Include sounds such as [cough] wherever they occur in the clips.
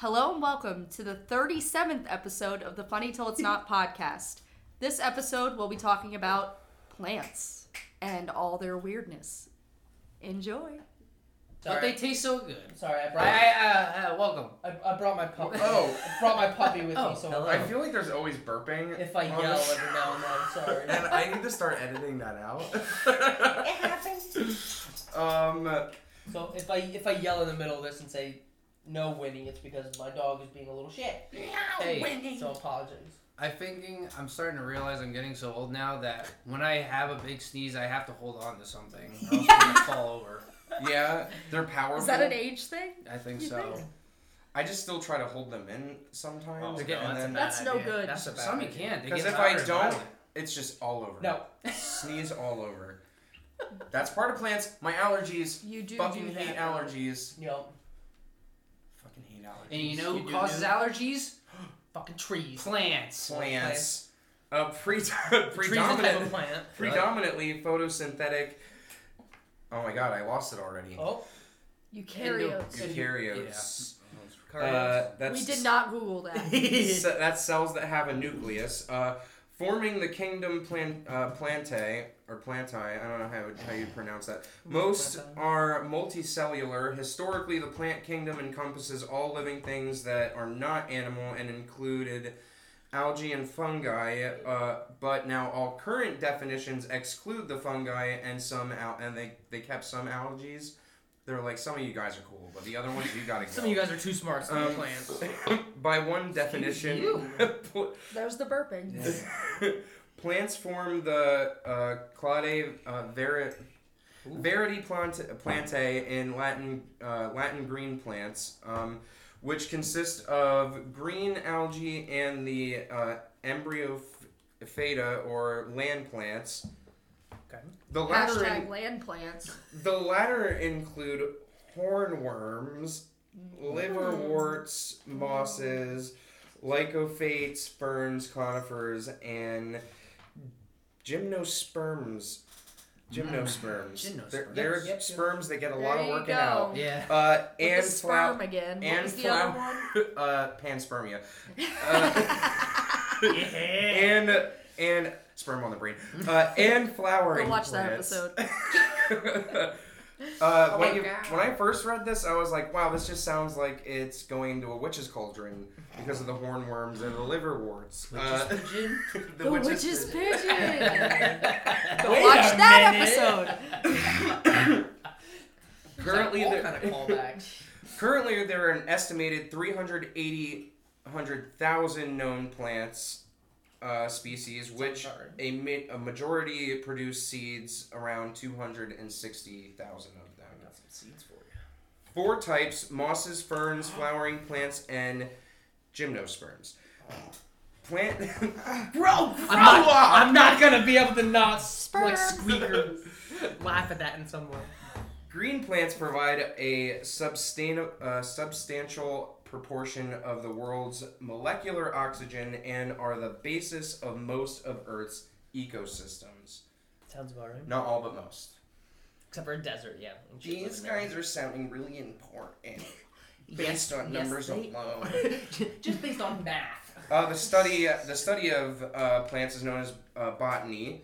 Hello and welcome to the 37th episode of the Funny Till It's Not podcast. This episode we'll be talking about plants and all their weirdness. Enjoy. But they taste so good. Sorry, I I, brought, uh, uh, welcome. I, I brought my puppy. Oh. I [laughs] brought my puppy with Oh, me, so hello. I feel like there's always burping. if I on yell this. every now and then, sorry. [laughs] and I need to start editing that out. it happens. [laughs] um, So if I if I yell in the middle of this and say no Winnie, it's because my dog is being a little shit. Hey. So apologies. I'm thinking, I'm starting to realize I'm getting so old now that when I have a big sneeze, I have to hold on to something. Or else I'm gonna fall over. [laughs] yeah, they're powerful. Is that an age thing? I think You so. think? I just still try to hold them in sometimes. Oh, and okay, that's then That's no good. That's a bad Some you can't. Because if I don't- it's just all over. No. Sneeze all over. That's part of plants. My allergies. You do Fucking do hate that. allergies. Yo, Fucking hate allergies. And you know who do causes do. allergies? [gasps] fucking trees. Plants. plants. Uh, pre- Trees [laughs] a predominant, plant. predominantly photosynthetic. Oh my god, I lost it already. Oh, Eukaryotes. Eukaryotes. Yeah. Uh, that's We did not Google that. [laughs] Ce- that's cells that have a nucleus, uh, forming the kingdom plan- uh, plantae or plantae. I don't know how, how you pronounce that. Most are multicellular. Historically, the plant kingdom encompasses all living things that are not animal and included algae and fungi. Uh, but now all current definitions exclude the fungi and some al- and they they kept some algaes. They're like some of you guys are cool, but the other ones you gotta go. some of you guys are too smart to Um, plants. [laughs] By one definition, pl- [laughs] There's the burping. [laughs] plants form the uh, clade uh, vari- varity plant- plantae in Latin uh, Latin green plants, um, which consist of green algae and the uh, embryophyta or land plants. Okay. The latter, Hashtag in- land plants. the latter include hornworts, liverworts, mosses, lycophytes, ferns, conifers, and gymnosperms. Gymnosperms. Gymnosperms. They're, they're Yep, yep. sperms that get a There lot of you working go. out. Yeah. Uh, With and the sperm flower. again. What and was the other one? flower. [laughs] uh, panspermia. [laughs] Uh, Yeah. and and sperm on the brain. Uh, and [laughs] flowering. Go watch that plants. episode. Uh, [laughs] Oh when, my you, when I first read this, I was like, "Wow, this just sounds like it's going into a witch's cauldron because of the hornworts and the liverworts." Uh, pigeon? [laughs] the The witch's witch's pigeon. pigeon. Go watch that minute. episode. Currently, there, kind of [laughs] callbacks. currently there are an estimated 380 100,000 known plants uh, species, which a, mi- a majority produce seeds, around 260,000 of them. Got some seeds for you. Four types mosses, ferns, flowering plants, and gymnosperms. Plant. [laughs] Bro, I'm not, I'm not gonna be able to not like Sperm. squeak or [laughs] laugh at that in some way. Green plants provide a substan- uh, substantial proportion of the world's molecular oxygen and are the basis of most of Earth's ecosystems. Sounds about right. Not all, but most. Except for a desert, yeah. and shit These guys are sounding really important [laughs] Yes, based on yes, numbers they- alone. [laughs] Just based on math. Uh, the study the study of uh, plants is known as uh, botany.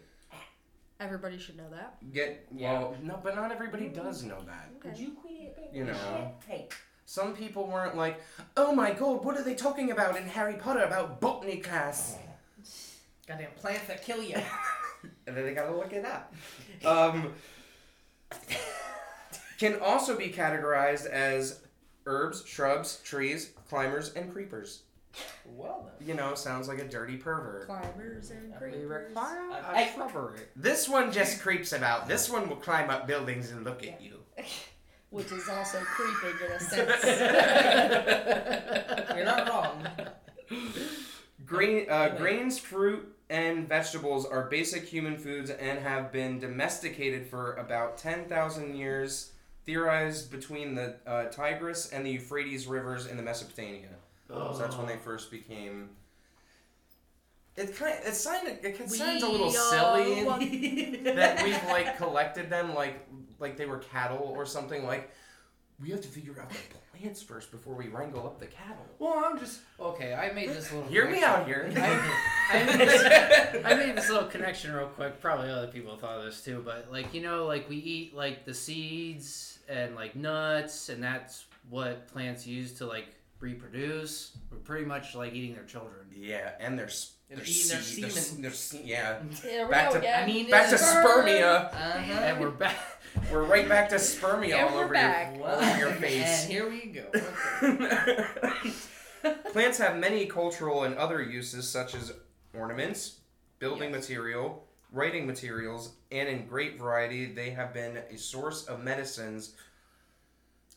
Everybody should know that. Get well, no, but not everybody does know that. Could you quit it? You know. Hey. Some people weren't like, "Oh my god, what are they talking about in Harry Potter about botany class?" Goddamn plants that kill you. [laughs] And then they gotta look it up. Um, [laughs] can also be categorized as herbs, shrubs, trees, climbers, and creepers. well then. You know, sounds like a dirty pervert. Climbers and They creepers. a Hey. This one just creeps about. This one will climb up buildings and look at you. [laughs] Which is also creeping in a sense. [laughs] You're not wrong. Green, uh, grains, fruit, and vegetables are basic human foods and have been domesticated for about 10,000 years, theorized between the uh, Tigris and the Euphrates rivers in the Mesopotamia. So that's when they first became. It kind it sounds it sounds a little silly that we've like collected them like like they were cattle or something like we have to figure out the plants first before we wrangle up the cattle. Well, I'm just okay. I made this little. Hear me connection. out here. I, I, made this, I made this little connection real quick. Probably other people thought of this too, but like you know, like we eat like the seeds and like nuts, and that's what plants use to like reproduce. We're pretty much like eating their children. yeah, and there's They're there's eating their seed- there's- semen. there's se- yeah. Here we Back to- again. I mean, Back to it's- spermia. Uh-huh. And we're back. We're right back to spermia And all over back. your all over your face. And here we go. Okay. [laughs] [laughs] Plants have many cultural and other uses, such as ornaments, building Yes. material, writing materials, and in great variety, they have been a source of medicines.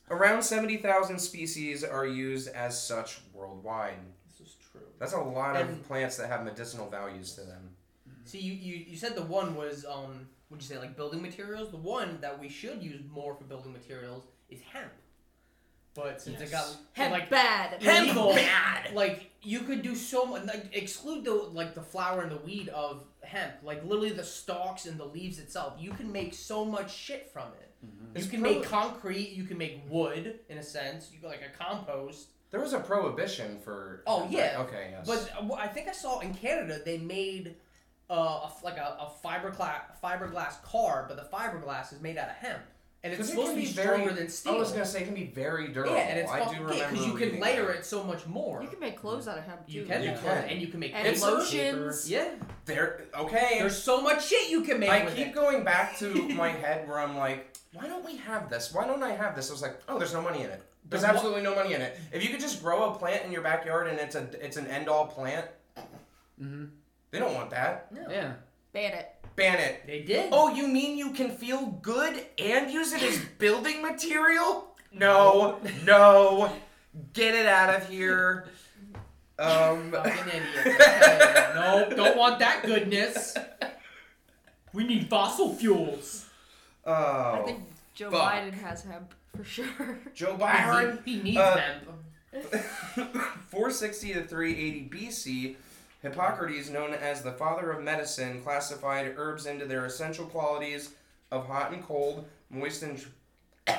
Around 70,000 species are used as such worldwide. This is true. That's a lot of plants that have medicinal values to them. See, you, you, you said the one was um, would you say like building materials? The one that we should use more for building materials is hemp. But since it got Yes. Head like bad. illegal, bad. like you could do so much. Like exclude the like the flower and the weed of hemp. Like literally the stalks and the leaves itself. You can make so much shit from it. It's You can prob- make concrete. You can make wood in a sense. You can like a compost. There was a prohibition for. Oh, yeah. Okay. Yes. But uh, I think I saw in Canada they made uh, a f like a, a fiberglass fiberglass car, but the fiberglass is made out of hemp, and it's supposed can to be be very- stronger than steel. I was gonna say it can be very durable. yeah, and it's I do yeah, remember because you can layer that. it so much more. You can make clothes out of hemp too. You can, You make can. clothes, and you can make And It's lotions. Yeah, There. Okay. there's so much shit you can make I with keep it. going back to [laughs] my head where I'm like, why don't we have this? Why don't I have this? I was like, oh, there's no money in it. There's There's absolutely no money in it. If you could just grow a plant in your backyard and it's a it's an end all plant, Mm-hmm. They don't want that. No. Yeah. Ban it. Ban it. They did. Oh, you mean you can feel good and use it as [laughs] building material? No, no. Get it out of here. Um. Fucking idiots. [laughs] No, don't want that goodness. We need fossil fuels. Oh. I think Joe fuck. Biden has hemp for sure. Joe Biden. He, he needs uh, hemp. [laughs] 460 to 380 BC, Hippocrates, known as the father of medicine, classified herbs into their essential qualities of hot and cold, moist and [coughs]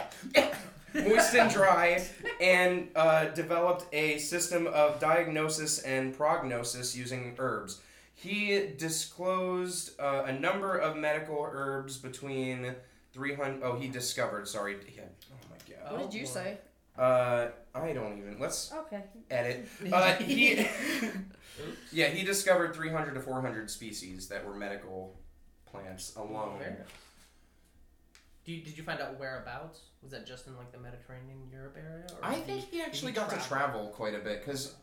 moist and dry, and uh, developed a system of diagnosis and prognosis using herbs. He disclosed uh, a number of medical herbs between 300. Oh, he discovered. Sorry. Yeah. Oh my god. What did you say? Uh, I don't even. Let's Okay. edit. Uh, he, [laughs] yeah, he discovered 300 to 400 species that were medical plants alone. Do you, did you find out whereabouts? Was that just in like the Mediterranean, Europe area? Or I think he- he actually got to travel? travel quite a bit because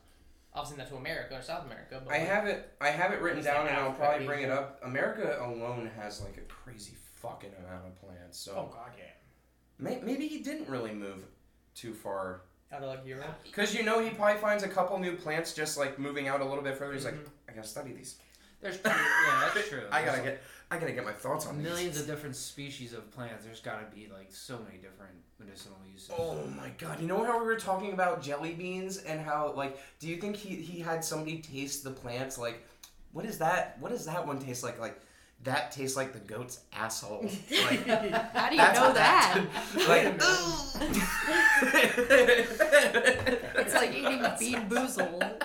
Obviously not to America or South America, but I like- have it. I have it written down, and I'll probably bring it up. America alone has like a crazy fucking amount of plants. So Oh god, yeah. may, maybe he didn't really move too far Out of like Europe. because you know he probably finds a couple new plants just like moving out a little bit further. He's like, Mhm. I gotta study these. There's yeah, that's [laughs] true. I gotta There's get. I gotta get my thoughts on these. millions of different species of plants. There's got to be like so many different medicinal uses. Oh my god! You know how we were talking about jelly beans and how like, do you think he he had somebody taste the plants? Like, what is that? What does that one taste like? Like, that tastes like the goat's asshole. [laughs] Like, How do you know what that? like, [laughs] it's like eating BeanBoozled.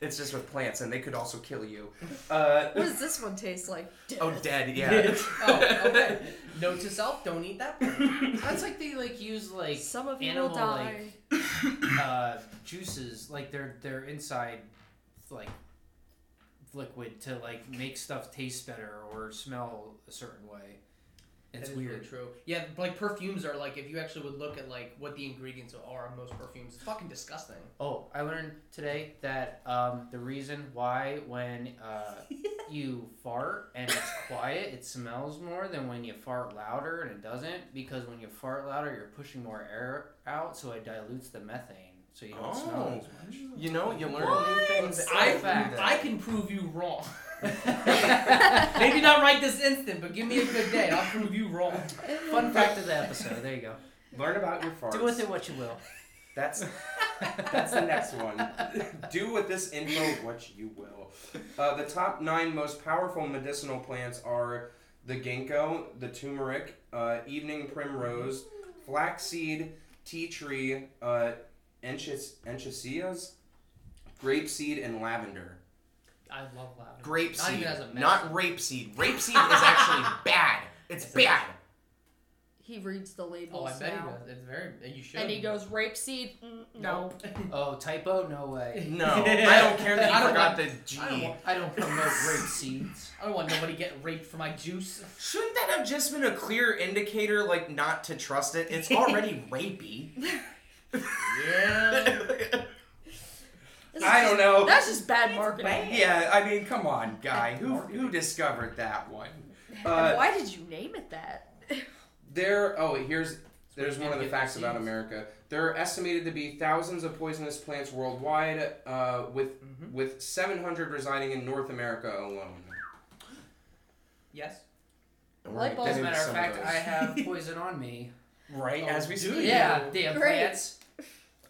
it's just with plants, and they could also kill you. Uh, What does this one taste like? oh, dead. Yeah. [laughs] oh, okay. Note to self: don't eat that. That's like they like use like Some of you animal will die. like uh, juices, like they're they're inside like liquid to like make stuff taste better or smell a certain way. It's is really weird. true. Yeah, like perfumes are like if you actually would look at like what the ingredients are of most perfumes, it's fucking disgusting. Oh, I learned today that um, the reason why when uh, [laughs] you fart and it's quiet, it smells more than when you fart louder and it doesn't. Because when you fart louder, you're pushing more air out, so it dilutes the methane, so you don't smell Oh. as much. You know, you learn What? new things. I fact. I can prove you wrong. [laughs] Maybe not right this instant, but give me a good day. I'll prove you wrong. Fun [laughs] fact of the episode. There you go. learn about your farts. Do with it what you will. That's that's the next one. Do with this info what you will. Uh, the top nine most powerful medicinal plants are the ginkgo, the turmeric, uh, evening primrose, flaxseed, tea tree, uh, enchis, enchisias, grapeseed, and lavender. I love lavender. Grape Not seed, even as a medicine. not rapeseed. Rapeseed is actually [laughs] bad. It's It's a- bad. He reads the Oh, labels I bet he now. does. It's very. You should. And he goes, rapeseed? Mm, no. [laughs] Oh, typo? No way. [laughs] No, I don't care that I you don't forgot want- the G. I don't want- I don't promote grape seeds. I don't want nobody getting raped for my juice. Shouldn't that have just been a clear indicator, like not to trust it? It's already rapey. Yeah. I don't know. That's just bad marketing. Yeah, I mean, come on, guy. Who who discovered that one? Uh, why did you name it that? There. Oh, here's there's one of the facts about. America. There are estimated to be thousands of poisonous plants worldwide, uh, with Mhm. with 700 residing in North America alone. Yes. Light bulbs. As a Getting matter of some fact, those. I have [laughs] poison on me. right Oh, as we do speak. you? Yeah, damn Great. plants.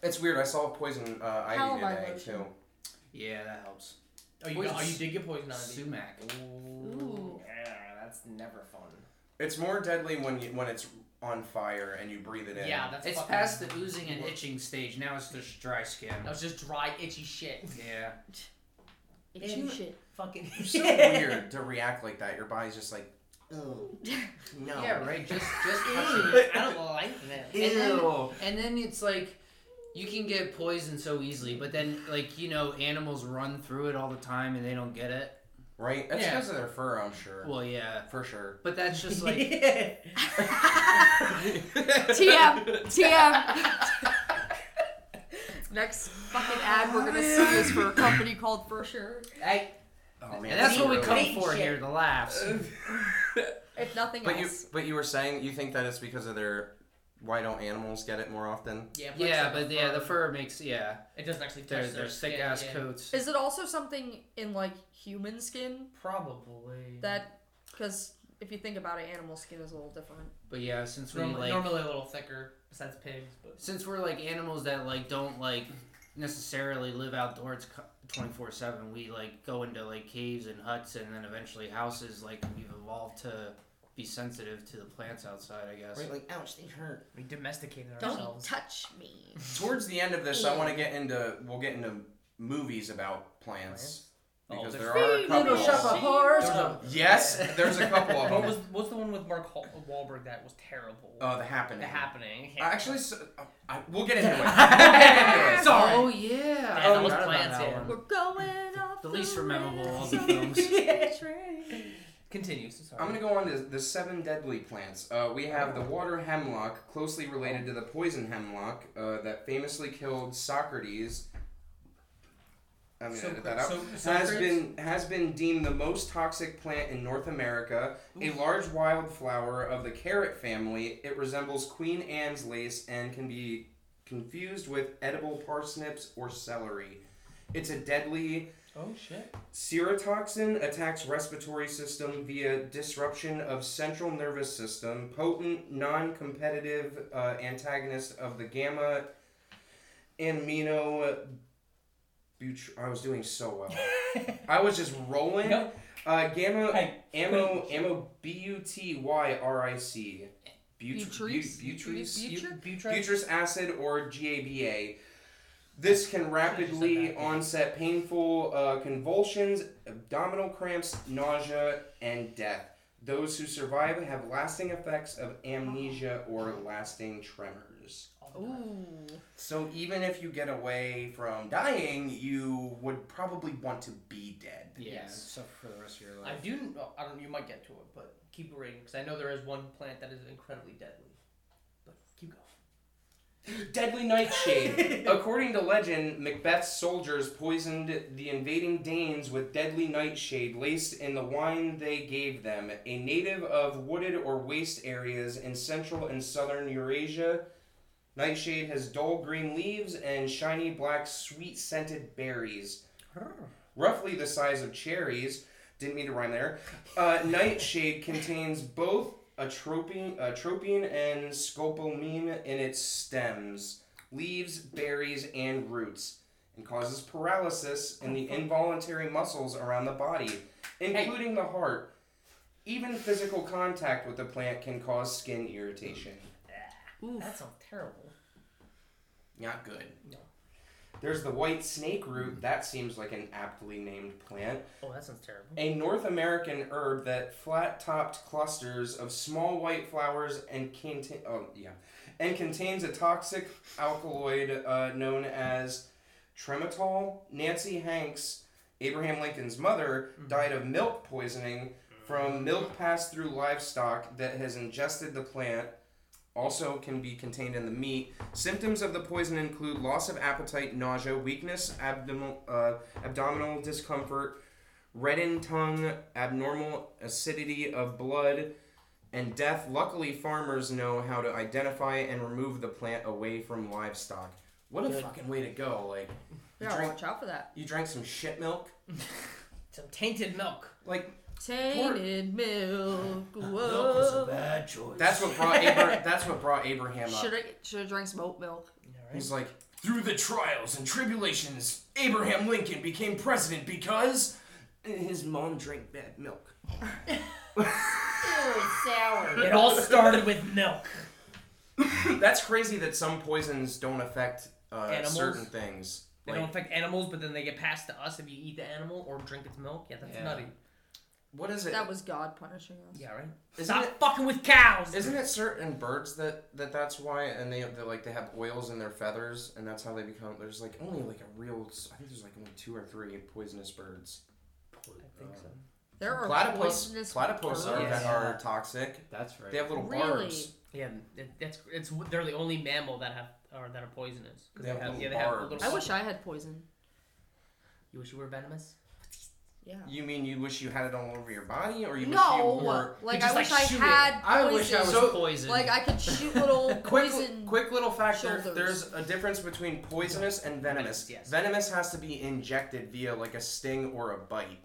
It's weird. I saw poison uh, ivy Calamine today lotion. too. Yeah, that helps. Oh, you, got, oh, you did get poison ivy. Sumac. Ooh. Yeah, that's never fun. It's more deadly when you when it's on fire and you breathe it in. Yeah, that's It's fucking past the oozing and itching stage. Now it's just dry skin. That was just dry, itchy shit. [laughs] Yeah. Itchy Yeah. shit. Fucking. It's [laughs] so weird to react like that. Your body's just like, oh, [laughs] no. Yeah, right. Just just touch it. I don't like that. And then, Ew. and then it's like you can get poisoned so easily, but then like you know animals run through it all the time and they don't get it. Right? That's Yeah. because of their fur, I'm sure. Well, yeah, For sure. but that's just [laughs] like TM. TM. [laughs] Next fucking ad we're gonna see is for a company called For Sure. hey, Oh man. and that's what we come Great for shit. here, the laughs. If nothing But you but you were saying you think that it's because of their why don't animals get it more often? Yeah, Yeah, like but yeah, the fur makes yeah. It doesn't actually touch Their their, their thick skin, ass yeah. coats. Is it also something in like human skin Probably. that? Because if you think about it, animal skin is a little different. But yeah, since we normally, like normally a little thicker, besides pigs, but since we're like animals that like don't like necessarily live outdoors twenty four seven, we like go into like caves and huts and then eventually houses. Like we've evolved to be sensitive to the plants outside. I guess. Right, like, ouch, they hurt. we domesticated ourselves. Don't ourselves. touch me. Towards the end of this, I want to get into we'll get into movies about plants Oh, because there's- there are a couple. little shepherd. There's a- Yes, there's a couple of What them. was what's the one with Mark Hol- Wahlberg that was terrible? Oh, the happening. the happening. Actually, so, uh, I, we'll get into it. [laughs] We'll get into it. [laughs] Sorry. Oh yeah. Yeah, that was forgot about plants, that yeah. one. We're going off The least memorable of all the rails films. [laughs] Continue. Sorry. I'm gonna go on to the seven deadly plants. Uh, we have the water hemlock, closely related to the poison hemlock uh, that famously killed Socrates. I'm gonna So- edit that out. so- has been has been deemed the most toxic plant in North America. A large wildflower of the carrot family, it resembles Queen Anne's lace and can be confused with edible parsnips or celery. It's a deadly Oh shit. Serotoxin attacks respiratory system via disruption of central nervous system. Potent, non-competitive uh, antagonist of the gamma amino. Butr- I was doing so well. I was just rolling. Nope. Uh, gamma Hey, ammo ammo b u t y r i c. Butyric? Butyric. Butyric? Butyric. Butyric acid or GABA. This can rapidly onset painful uh, convulsions, abdominal cramps, nausea, and death. Those who survive have lasting effects of amnesia or lasting tremors. Ooh. So even if you get away from dying, you would probably want to be dead. Yeah, Yes. suffer for the rest of your life. I do. oh, I don't. You might get to it, but keep reading because I know there is one plant that is incredibly deadly. Deadly nightshade. According to legend, Macbeth's soldiers poisoned the invading Danes with deadly nightshade laced in the wine they gave them. A native of wooded or waste areas in central and southern Eurasia, nightshade has dull green leaves and shiny black sweet scented berries. Roughly the size of cherries. Didn't mean to rhyme there. Uh, nightshade contains both atropine, atropine and scopolamine in its stems, leaves, berries, and roots, and causes paralysis in the involuntary muscles around the body, including the heart. Even physical contact with the plant can cause skin irritation. Oof. That sounds terrible. Not good. No. There's the white snake root. That seems like an aptly named plant. Oh, that sounds terrible. A North American herb that flat-topped clusters of small white flowers and contain oh yeah, and contains a toxic alkaloid uh, known as tremetol. Nancy Hanks, Abraham Lincoln's mother, died of milk poisoning from milk passed through livestock that has ingested the plant. Also, can be contained in the meat. Symptoms of the poison include loss of appetite, nausea, weakness, abdominal, uh, abdominal discomfort, reddened tongue, abnormal acidity of blood, and death. Luckily, farmers know how to identify and remove the plant away from livestock. What a Good. fucking way to go! Like, you Yeah, drank, watch out for that. you drank some shit milk. [laughs] Some tainted milk. Like, Tainted milk. Whoa. bad choice. that's what brought Abra- [laughs] that's what brought Abraham up. Should I should have drank some oat milk? He's like, through the trials and tribulations, Abraham Lincoln became president because his mom drank bad milk. [laughs] [laughs] sour. It all started with milk. That's crazy that some poisons don't affect uh, Animals? certain things. They Like, don't affect animals, but then they get passed to us if you eat the animal or drink its milk. Yeah, that's Yeah. nutty. What is it? That was God punishing us. Yeah, right. Isn't Stop it- fucking with cows. Isn't it certain birds that, that that's why, and they they like they have oils in their feathers, and that's how they become. There's like only like a real. I think there's like only two or three poisonous birds. I think um, so. There are Platypus, poisonous platypus are, birds. that are toxic. That's right. They have little Really? barbs. Yeah, it, that's it's they're the only mammal that have or that are poisonous. 'Cause They have little yeah, they have little. I wish I had poison. You wish you were venomous. Yeah. You mean you wish you had it all over your body, or you wish No, you were like just, I wish like, I shoot it. had. I wish I was So- poisoned. like I could shoot little [laughs] Quick, poison. quick little fact there, there's a difference between poisonous and venomous. Venomous, yes. Venomous has to be injected via like a sting or a bite.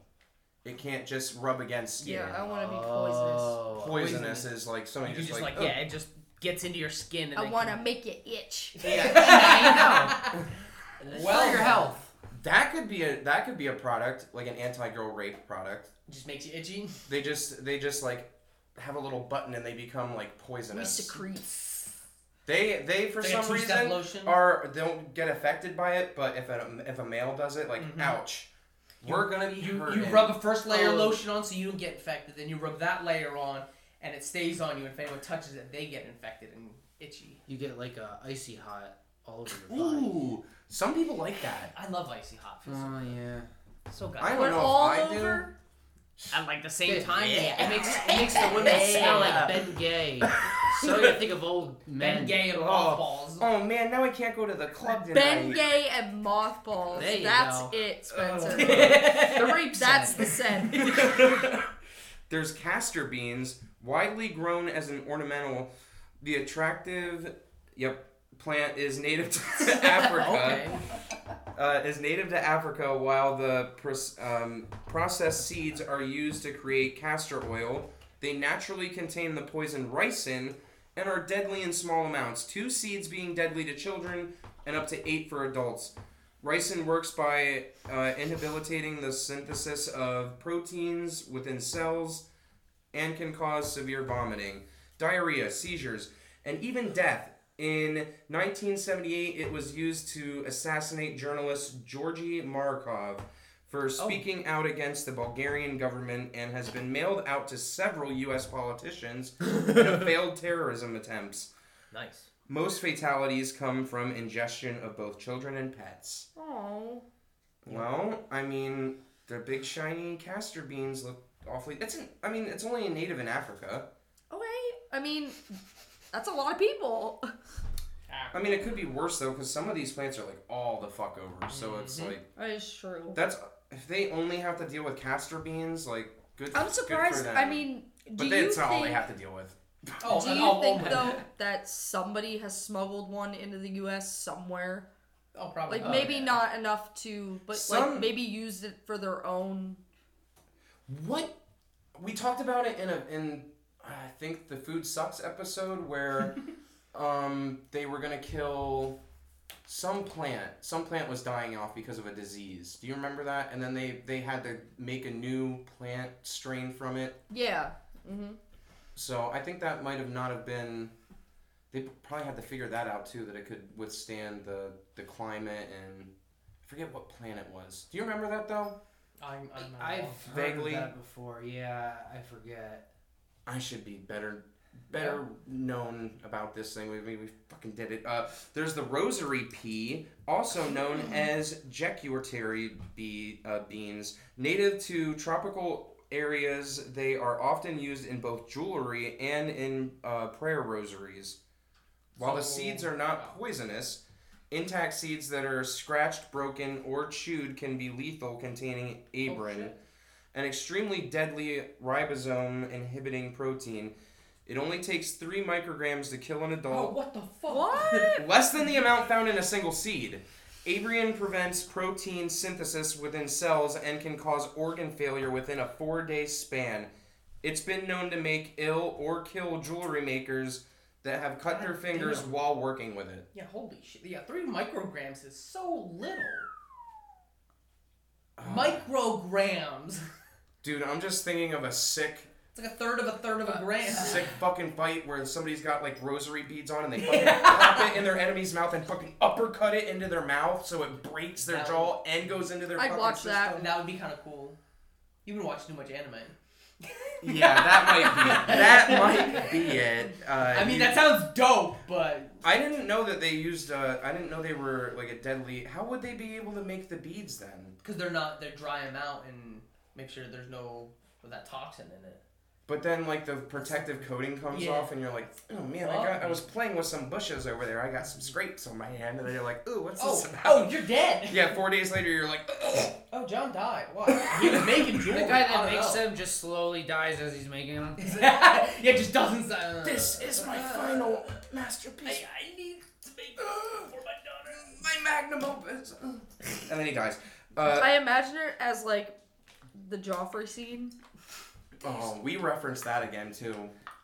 It can't just rub against you. Yeah, I want to be Oh. Poisonous is like You somebody just, just like, like, yeah, it just gets into your skin and. I want to can- make you itch. Yeah, [laughs] I know. [laughs] Well, your health. That could be a that could be a product like an anti-girl rape product. just makes you itchy. They just they just like have a little button and they become like We poisonous. secrete. They they for It's like some two-step reason lotion. are don't get affected by it, but if a if a male does it, like Mhm. ouch, we're gonna be You, hurt. you rub a first layer Oh. lotion on so you don't get infected. Then you rub that layer on, and it stays on you. And if anyone touches it, they get infected and itchy. You get like a icy hot all over your body. Ooh, some people like that. I love icy hot. Feels Oh yeah. so good. I don't But know if all I do. over. At like the same Yeah. time, Yeah. it makes it makes the [laughs] women smell smell like like Ben Gay. [laughs] so you think of old men. Ben Gay and Oh. mothballs. Oh man, now I can't go to the club tonight. Ben Gay and mothballs. There you That's go. it, oh. Spencer. [laughs] The rape That's scent. the scent. There's castor beans, widely grown as an ornamental. The attractive, yep, plant is native to [laughs] Africa. okay. uh, is native to Africa, while the pros- um, processed seeds are used to create castor oil. They naturally contain the poison ricin and are deadly in small amounts, two seeds being deadly to children and up to eight for adults. Ricin works by uh, inhabilitating the synthesis of proteins within cells and can cause severe vomiting, diarrhea, seizures, and even death. In 1978, it was used to assassinate journalist Georgy Markov for oh. speaking out against the Bulgarian government and has been mailed out to several U.S. politicians [laughs] in a failed terrorism attempts. Nice. Most fatalities come from ingestion of both children and pets. Oh. Well, I mean, the big shiny castor beans look awfully. It's an, I mean, it's only a native in Africa. Okay. I mean, that's a lot of people. I mean, it could be worse though, because some of these plants are like all the fuck over. So it's Mhm. like That is true. that's if they only have to deal with castor beans, like good. I'm good for surprised. them. I mean, do but you that's think? not all they have to deal with. Oh, do and you think though that somebody has smuggled one into the U.S. somewhere? Oh, probably. Like Oh, maybe yeah. not enough to, but Some- like maybe used it for their own. What we talked about it in a in I think the food sucks episode where [laughs] um they were gonna kill some plant. Some plant was dying off because of a disease. Do you remember that? And then they they had to make a new plant strain from it. Yeah. Mm-hmm. So I think that might have not have been. they probably had to figure that out too, that it could withstand the the climate and I forget what plant it was. Do you remember that though? I'm, I'm not I've wrong. heard Vaguely. of that before. Yeah, I forget. I should be better better known about this thing. We, we, we fucking did it. Uh, there's the rosary pea, also [laughs] known as jequirity bee, uh, beans. Native to tropical areas, they are often used in both jewelry and in uh, prayer rosaries. While the seeds are not poisonous, intact seeds that are scratched, broken, or chewed can be lethal, containing abrin shit. An extremely deadly ribosome inhibiting protein. It only takes three micrograms to kill an adult. Oh, adult, what the fuck? What? [laughs] less than the amount found in a single seed. Abrion prevents protein synthesis within cells and can cause organ failure within a four day span. It's been known to make ill or kill jewelry makers that have cut their fingers damn. while working with it. Yeah, holy shit. Yeah, three micrograms is so little. Uh, Micrograms. [laughs] Dude, I'm just thinking of a sick It's like a third of a third of a gram. sick [laughs] fucking fight where somebody's got like rosary beads on and they [laughs] fucking pop it in their enemy's mouth and fucking uppercut it into their mouth so it breaks their That jaw and goes into their I'd fucking watch that. system. That would be kind of cool. You've been watching too much anime. Yeah, that might be that [laughs] might be it. Uh, I mean, you- that sounds dope, but I didn't know that they used. Uh, I didn't know they were like a deadly. How would they be able to make the beads then? because they're not, they dry them out and make sure there's no of that toxin in it. But then like the protective coating comes Yeah. off and you're like, oh man, I got. I was playing with some bushes over there. I got some scrapes on my hand, and then you're like, ooh, what's Oh, this about? oh, you're dead. [laughs] Yeah, four days later, you're like, Ugh. Oh, John died. Why? He was making jewelry. The guy I that don't makes know. them just slowly dies as he's making them. [laughs] yeah, just doesn't. Uh, this is my final masterpiece. I need to make [gasps] for my daughter. my magnum opus. and then he dies. Uh, I imagine it as like the Joffrey scene. oh, we referenced that again too.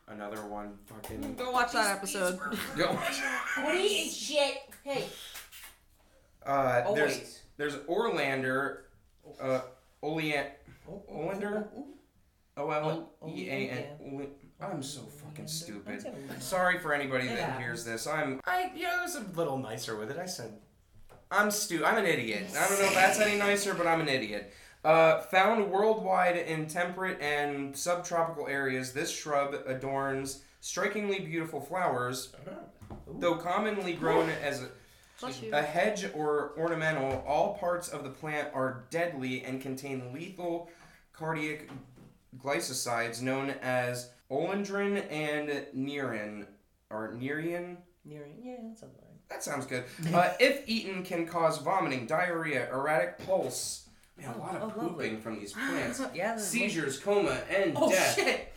Another one, fucking. Go watch that episode. Go. What is shit? Hey. Uh, there's wait. there's Orlander, uh, Olean, Olander? O L E A N. Ole- I'm so fucking stupid. Sorry for anybody It that hears this. I'm I yeah, I was a little nicer with it. I said I'm stu I'm an idiot. I don't know if that's any nicer, but I'm an idiot. Uh, found worldwide in temperate and subtropical areas, this shrub adorns strikingly beautiful flowers. Though commonly grown as a, a hedge or ornamental, all parts of the plant are deadly and contain lethal cardiac glycosides known as oleandrin and nerin. Or nerian? Near yeah, that sounds right. That sounds good. Uh, if eaten, can cause vomiting, diarrhea, erratic pulse. Man, a oh, lot of Oh, lovely. pooping from these [gasps] plants. Yeah. Seizures, coma, and Oh death. shit!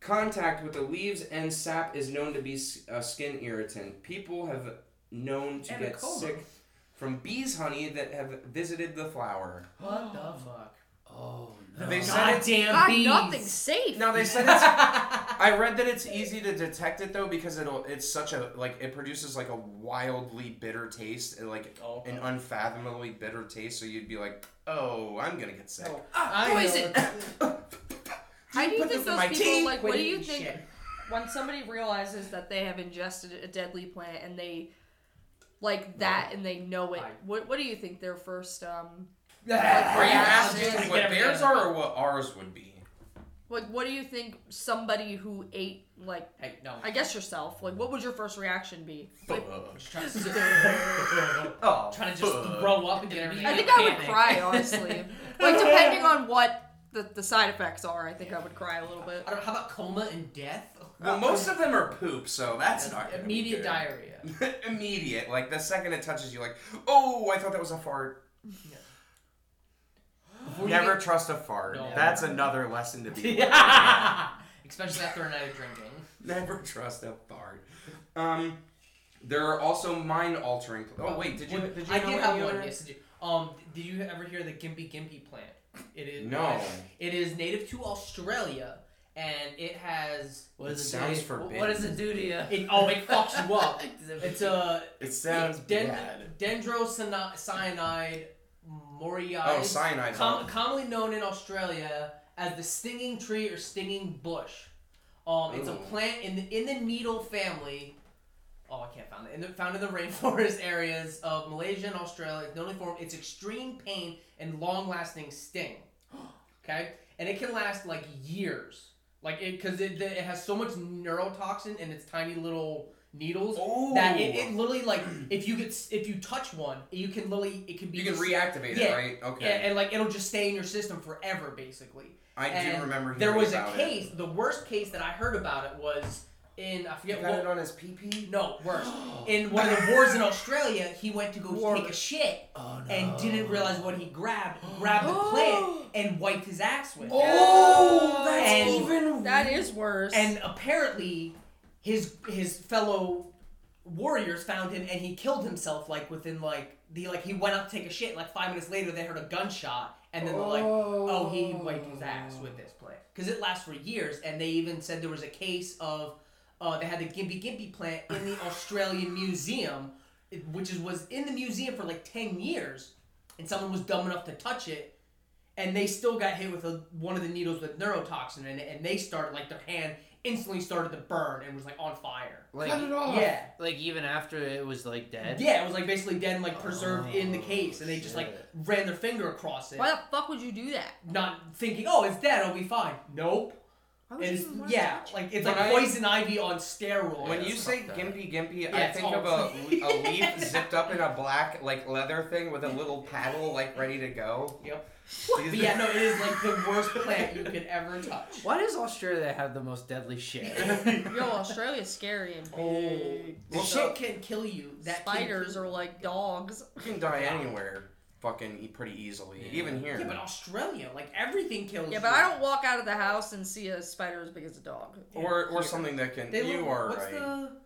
Contact with the leaves and sap is known to be s- a skin irritant. People have known to And get sick from bees' honey that have visited the flower. What the fuck? Oh no. They said it's- Goddamn God, bees. nothing's safe. Now they said it's. I read that it's easy to detect it though because it'll. It's such a like it produces like a wildly bitter taste, like Oh, an unfathomably bitter taste. So you'd be like, oh, I'm gonna get sick. I poison. know. How [laughs] do you think those people tea? like? What do you think shit. when somebody realizes that they have ingested a deadly plant and they like that and they know it? I- What What do you think their first um? Are you asking what theirs are or what ours would be? Like, what do you think somebody who ate like? Hey, no. I guess yourself. Like, what would your first reaction be? Like, Just trying to, oh, trying to just [laughs] oh, [laughs] throw up and get everything. I everything. think I would cry honestly. [laughs] like, depending on what the, the side effects are, I think I would cry a little bit. I don't how about coma and death? Well, most of them are poop, so that's That's not gonna be immediate good. diarrhea. Immediate, like the second it touches you, like, oh, I thought that was a fart. Before Never get- trust a fart. No. That's another lesson to be. [laughs] learned. Especially after a night of drinking. Never trust a fart. Um, there are also mind altering. Oh wait, did you What- did you I know did any have one. other- Yes, did you? Um, did you ever hear the Gimpy Gimpy plant? It is No. It is native to Australia, and it has What It does it sounds do? forbidden. What does it do to you? it. Oh, it fucks you up. [laughs] It's a It sounds den- bad. dendrocyanide Oh, cyanide. com- commonly known in Australia as the stinging tree or stinging bush. Um, it's a plant in the in the needle family. Oh, I can't find it. And they're found in the [laughs] rainforest areas of Malaysia and Australia. It's known for its extreme pain and long-lasting sting. [gasps] Okay, and it can last like years. Like it, because it, it has so much neurotoxin in its tiny little needles Oh. that it, it literally like if you get if you touch one, you can literally it can be you can just- reactivate Yeah. it, right? Okay. and, and like it'll just stay in your system forever, basically. I do and remember. There hearing was a case. It. The worst case that I heard about it was in I forget what it on his PP. no, worse. [gasps] In one of the wars in Australia, he went to go War. take a shit Oh and didn't realize what he grabbed. Grabbed the plant [gasps] and wiped his ass with. it. Oh, that's And- even. That is worse. And apparently, his his fellow warriors found him and he killed himself like within like the like he went up to take a shit. Like five minutes later, they heard a gunshot and then they're like, "Oh, he wiped his ass with this plant." Because it lasts for years, and they even said there was a case of uh, they had the Gimpy Gimpy plant in the Australian Museum, which is was in the museum for like ten years, and someone was dumb enough to touch it, and they still got hit with a, one of the needles with neurotoxin in it, and they started like their hand instantly started to burn and was like on fire. Like, Yeah. like even after it was like dead. Yeah, it was like basically dead and like preserved in the Oh, case, and they just like ran their finger across it, Why the fuck would you do that? not thinking, "Oh, it's dead, it'll be fine." Nope. Why would It's yeah, touch like it's When like I- poison ivy on steroids. When you say gimpy gimpy, Yeah, I think of a, a [laughs] leaf zipped up in a black like leather thing with a little paddle like ready to go. Yep. But yeah, no, it is like the worst plant you could ever touch. Why does Australia have the most deadly shit? [laughs] Yo, Australia's scary and Oh, big. well, so- shit can kill you. That Spiders kill- are like dogs. You can die anywhere, fucking e- pretty easily, Yeah. even here. Yeah, but Australia, like everything kills Yeah, you. but I don't walk out of the house and see a spider as big as a dog. or or Here. something that can. They you look- are what's right. the?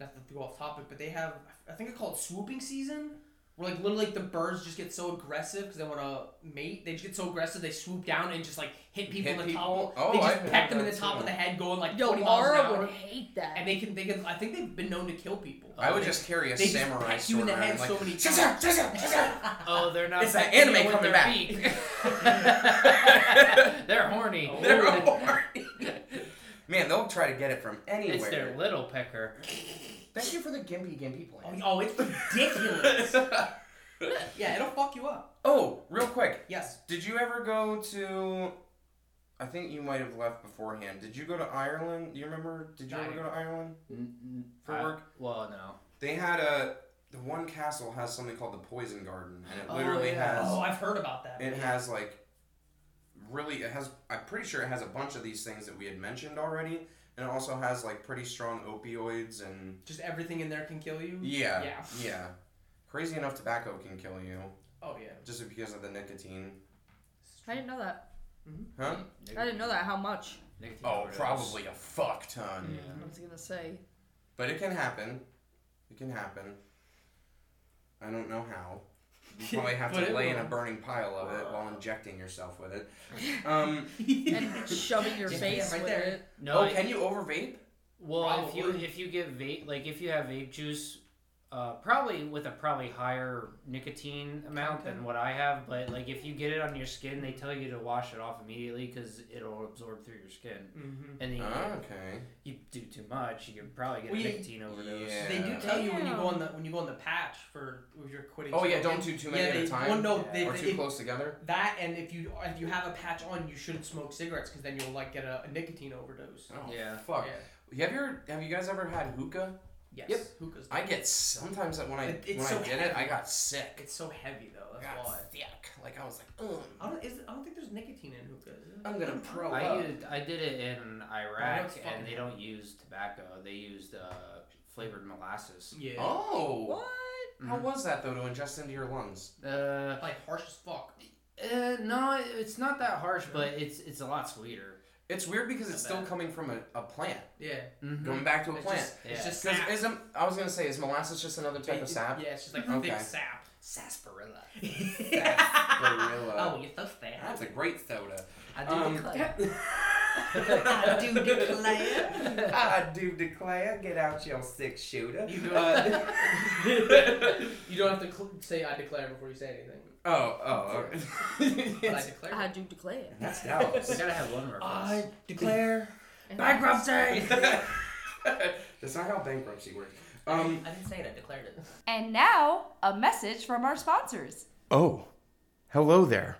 Not to go off topic, but they have. I think it's called swooping season. Where like literally like the birds just get so aggressive because they want to mate. They just get so aggressive they swoop down and just like hit people Hit in the people? top. Oh, they just I've peck them in the top too. of the head, going like Yo, 20 miles an hour. would hate that. And they can, they can. I think they've been known to kill people. I would They- just carry a they just samurai peck you in the head like, so many "Scissor, times. scissor, scissor." [laughs] Oh, they're not. It's that anime with coming their back. beak. [laughs] they're horny. [laughs] They're horny. Man, they'll try to get it from anywhere. It's their little pecker. Thank you for the gimpy gimpy Oh, plan. oh, it's ridiculous. [laughs] yeah, it'll fuck you up. oh, real quick, Yes. did you ever go to? I think you might have left beforehand. Did you go to Ireland? Do you remember? Did you I ever go to Ireland? N- n- For I- work? Well, no. They had a the one castle has something called the Poison Garden, and it Oh, literally yeah. has Oh, I've heard about that. it has like really it has I'm pretty sure it has a bunch of these things that we had mentioned already, and it also has like pretty strong opioids and Just everything in there can kill you. yeah Yeah. yeah. Crazy enough, tobacco can kill you Oh yeah. just because of the nicotine. I didn't know that. Mm-hmm. Huh? I didn't know that. How much? Nicotine Oh, overdose. probably a fuck ton. Yeah. I was gonna say. But it can happen. It can happen. I don't know how. You probably have to lay in a burning pile of it while injecting yourself with it. [laughs] Um, And shoving your face right with there. it. No. oh, I- can you over vape? Well, if you Probably. if you get vape, like if you have vape juice, uh, probably with a probably higher nicotine amount than what I have, but like if you get it on your skin, they tell you to wash it off immediately because it'll absorb through your skin. Mm-hmm. And then you, Ah, okay. you do too much, you could probably get Well, a you- nicotine overdose. Yeah. They do tell you when you go on the when you go on the patch for if you're quitting. Oh yeah, don't do too many yeah, at they, a time. Well, no, Yeah. they, or they- too close together. that and if you if you have a patch on, you shouldn't smoke cigarettes because then you'll like get a, a nicotine overdose. Oh, Yeah. Fuck. Yeah. Have you ever, have you guys ever had hookah? Yes. Yep. Hookah's. I get sometimes that when I It- it's when so I did it, I heavy. got sick. It's so heavy though. I That's got why. thick. Like I was like, Ugh, I don't. Is, I don't think there's nicotine in hookah. Is it? I'm gonna pro I up. used, I did it in Iraq, that's and they don't use tobacco. They used uh, flavored molasses. Yeah. Oh. What? How was that though to ingest into your lungs? Uh, Like harsh as fuck. uh, no, it's not that harsh, but it's it's a lot sweeter. It's weird because it's still coming from a, a plant. Yeah. Mm-hmm. Going back to a It's plant. just, it's just Because sap. isn't I was gonna say is molasses just another type It- of sap? Yeah, it's just like Okay. thick sap. Sarsaparilla. [laughs] Gorilla. oh, you're so fat. That's a great soda. I do Um, declare. [laughs] I do declare. I do declare, get out your six shooter. You [laughs] don't, Uh, you don't have to cl- say I declare before you say anything. Oh, oh, okay. [laughs] But I declare. I do declare. That's [laughs] We gotta have one reference. I declare [laughs] bankruptcy. That's not how bankruptcy works. Um, I didn't say it. I declared it. And now, a message from our sponsors. Oh, hello there.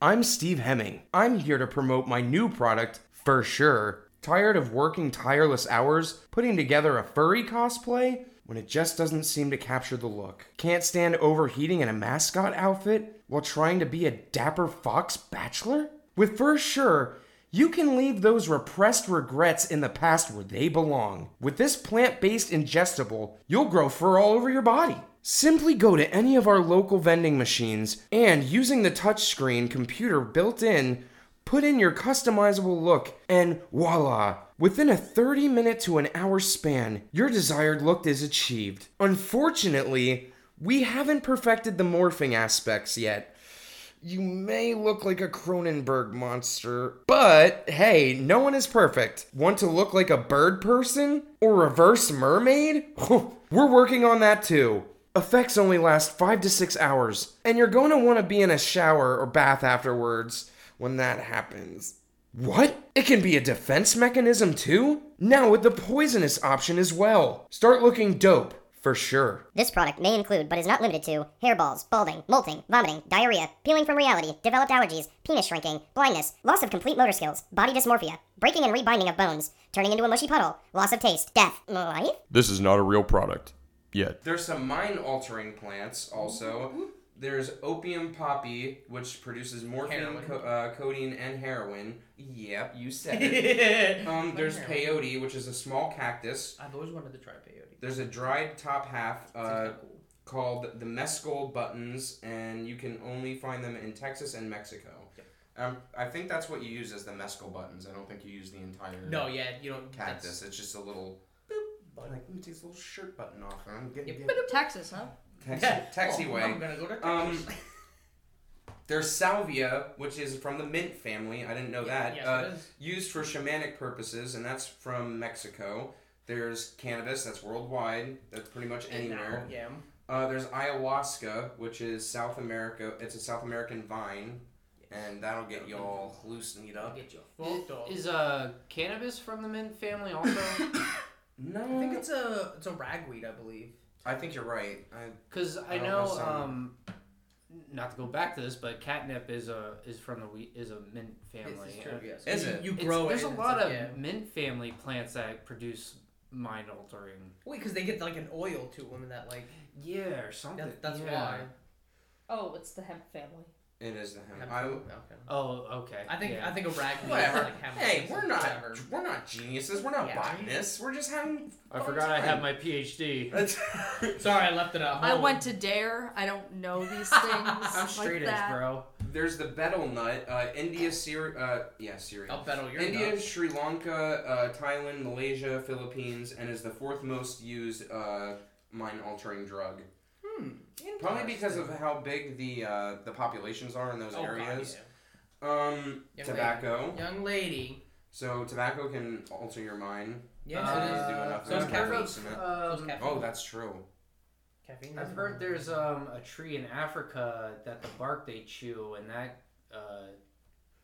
I'm Steve Hemming. I'm here to promote my new product, For Sure. Tired of working tireless hours putting together a furry cosplay when it just doesn't seem to capture the look? Can't stand overheating in a mascot outfit while trying to be a dapper fox bachelor? With For Sure, you can leave those repressed regrets in the past where they belong. With this plant based ingestible, you'll grow fur all over your body. Simply go to any of our local vending machines and, using the touchscreen computer built in, put in your customizable look, and voila! Within a 30 minute to an hour span, your desired look is achieved. Unfortunately, we haven't perfected the morphing aspects yet. You may look like a Cronenberg monster, but hey, no one is perfect. Want to look like a bird person? Or reverse mermaid? [laughs] We're working on that too. Effects only last 5 to 6 hours, and you're going to want to be in a shower or bath afterwards when that happens. What? It can be a defense mechanism too? Now with the poisonous option as well. Start looking dope, for sure. This product may include, but is not limited to, hairballs, balding, molting, vomiting, diarrhea, peeling from reality, developed allergies, penis shrinking, blindness, loss of complete motor skills, body dysmorphia, breaking and rebinding of bones, turning into a mushy puddle, loss of taste, death, life? This is not a real product. Yet. There's some mind altering plants also. There's opium poppy, which produces morphine, co- uh, codeine, and heroin. Yep, you said it. [laughs] um, there's Heroin. peyote, which is a small cactus. I've always wanted to try peyote. There's a dried top half uh, cool. called the mescal buttons, and you can only find them in Texas and Mexico. Um, I think that's what you use as the mescal buttons. I don't think you use the entire No, yeah, you don't. cactus. It's just a little. Button. Like, let me take this little shirt button off. and I'm getting, Yep. getting Texas, huh? Texi, taxi Oh, way. I'm gonna go to Um, [laughs] There's salvia, which is from the mint family. I didn't know that. Yes, uh, it is. used for shamanic purposes, and that's from Mexico. There's cannabis, that's worldwide. That's pretty much anywhere. Yeah. Uh, there's ayahuasca, which is South America. It's a South American vine, and that'll get you all hallucinated up. get you fucked up. Is uh cannabis from the mint family also? No, [coughs] I think it's a it's a ragweed, I believe. I think you're right. I, Because I I don't know, know some- um, not to go back to this, but catnip is a is from the wheat is a mint family. This is true, yes. Is you, it? You it's- grow it. There's a lot of yeah. mint family plants that produce mind altering. Wait, because they get like an oil to them and that like Yeah, or something. that, that's yeah. why. Oh, it's the hemp family. It is the hemp. Hemp- I, okay. Oh, okay. I think yeah. I think a ragweed. whatever. Is like hemp hey, we're not whatever. we're not geniuses. We're not Yeah. botanists. We're just having. I fun forgot I have my PhD. [laughs] [laughs] Sorry, I left it out. I went to Dare. I don't know these [laughs] things. I'm straight like edge, bro. There's the betel nut. Uh, India, Syria. Uh, yeah, Syria. I'll bet on your India, nuts. Sri Lanka, uh, Thailand, Malaysia, Philippines, and is the fourth most used uh, mind-altering drug. Hmm. Probably because of how big the uh, the populations are in those Oh, God, areas. yeah. Um, Young tobacco. Young lady. So tobacco can alter your mind. Yes, Uh, it is. do So is I've caffeine. heard caffeine. of, So is um, caffeine. Oh, that's true. Caffeine. I've heard there's um a tree in Africa that the bark they chew and that uh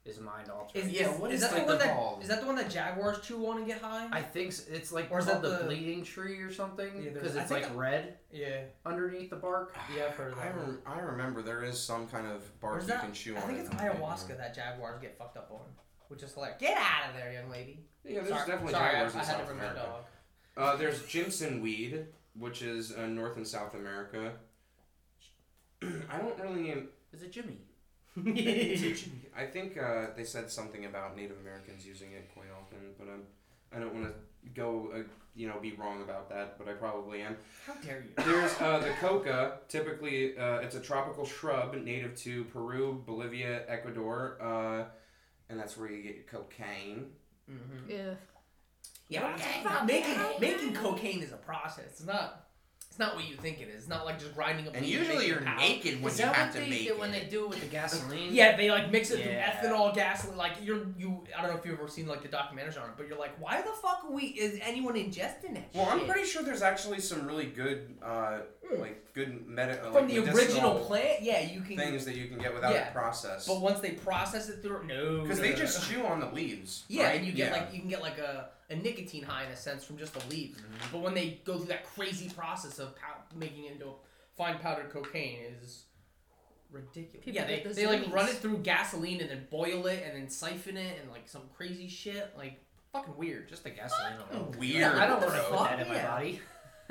is mind altering. Is, Yeah, is, what is is that like the one the that called? is that the one that jaguars chew on and get high? I think s- it's like Or is called that the, the- bleeding tree or something because there's- it's like think red yeah. underneath the bark. [sighs] Yeah, I've heard of I, that. one. rem- I remember there is some kind of Or bark is you can chew I on. I think it's ayahuasca that jaguars get fucked up on, which is hilarious. Get out of there, young lady. Yeah, there's sorry, definitely sorry, jaguars I, in I had South to bring my America. dog. Uh, there's Jimson weed, which is uh, North and South America. [clears throat] I don't really. Is it Jimmy? [laughs] I think uh, they said something about Native Americans using it quite often, but um, I don't want to go, uh, you know, be wrong about that, but I probably am. How dare you? There's uh, the [laughs] coca. Typically, uh, it's a tropical shrub native to Peru, Bolivia, Ecuador, uh, and that's where you get your cocaine. Mm-hmm. Yeah. Yeah, but making making cocaine is a process. It's not. It's not what you think it is. It's not like just grinding up. And weed usually making you're powder. naked when is you that have what to they make do it. when they do it with the gasoline? Yeah, they like mix it Yeah. through ethanol, gasoline. Like you're you. I don't know if you've ever seen like the documentaries on it, but you're like, why the fuck are we? Is anyone ingesting that? Well, I'm shit? pretty sure there's actually some really good, uh, Mm. like good medi- uh, from like the original plant. Yeah, you can. things that you can get without Yeah. it processed. But once they process it through, no, Because no, they no, just no. chew on the leaves. Yeah, right? and you get Yeah. like you can get like a a nicotine high in a sense from just the leaves. Mm-hmm. But when they go through that crazy process of pow- making it into fine powdered cocaine is ridiculous. People yeah, they, get the they like run it through gasoline and then boil it and then siphon it and like some crazy shit. Like fucking weird. Just the gasoline alone. Weird. I don't want to put that in my Yeah. body.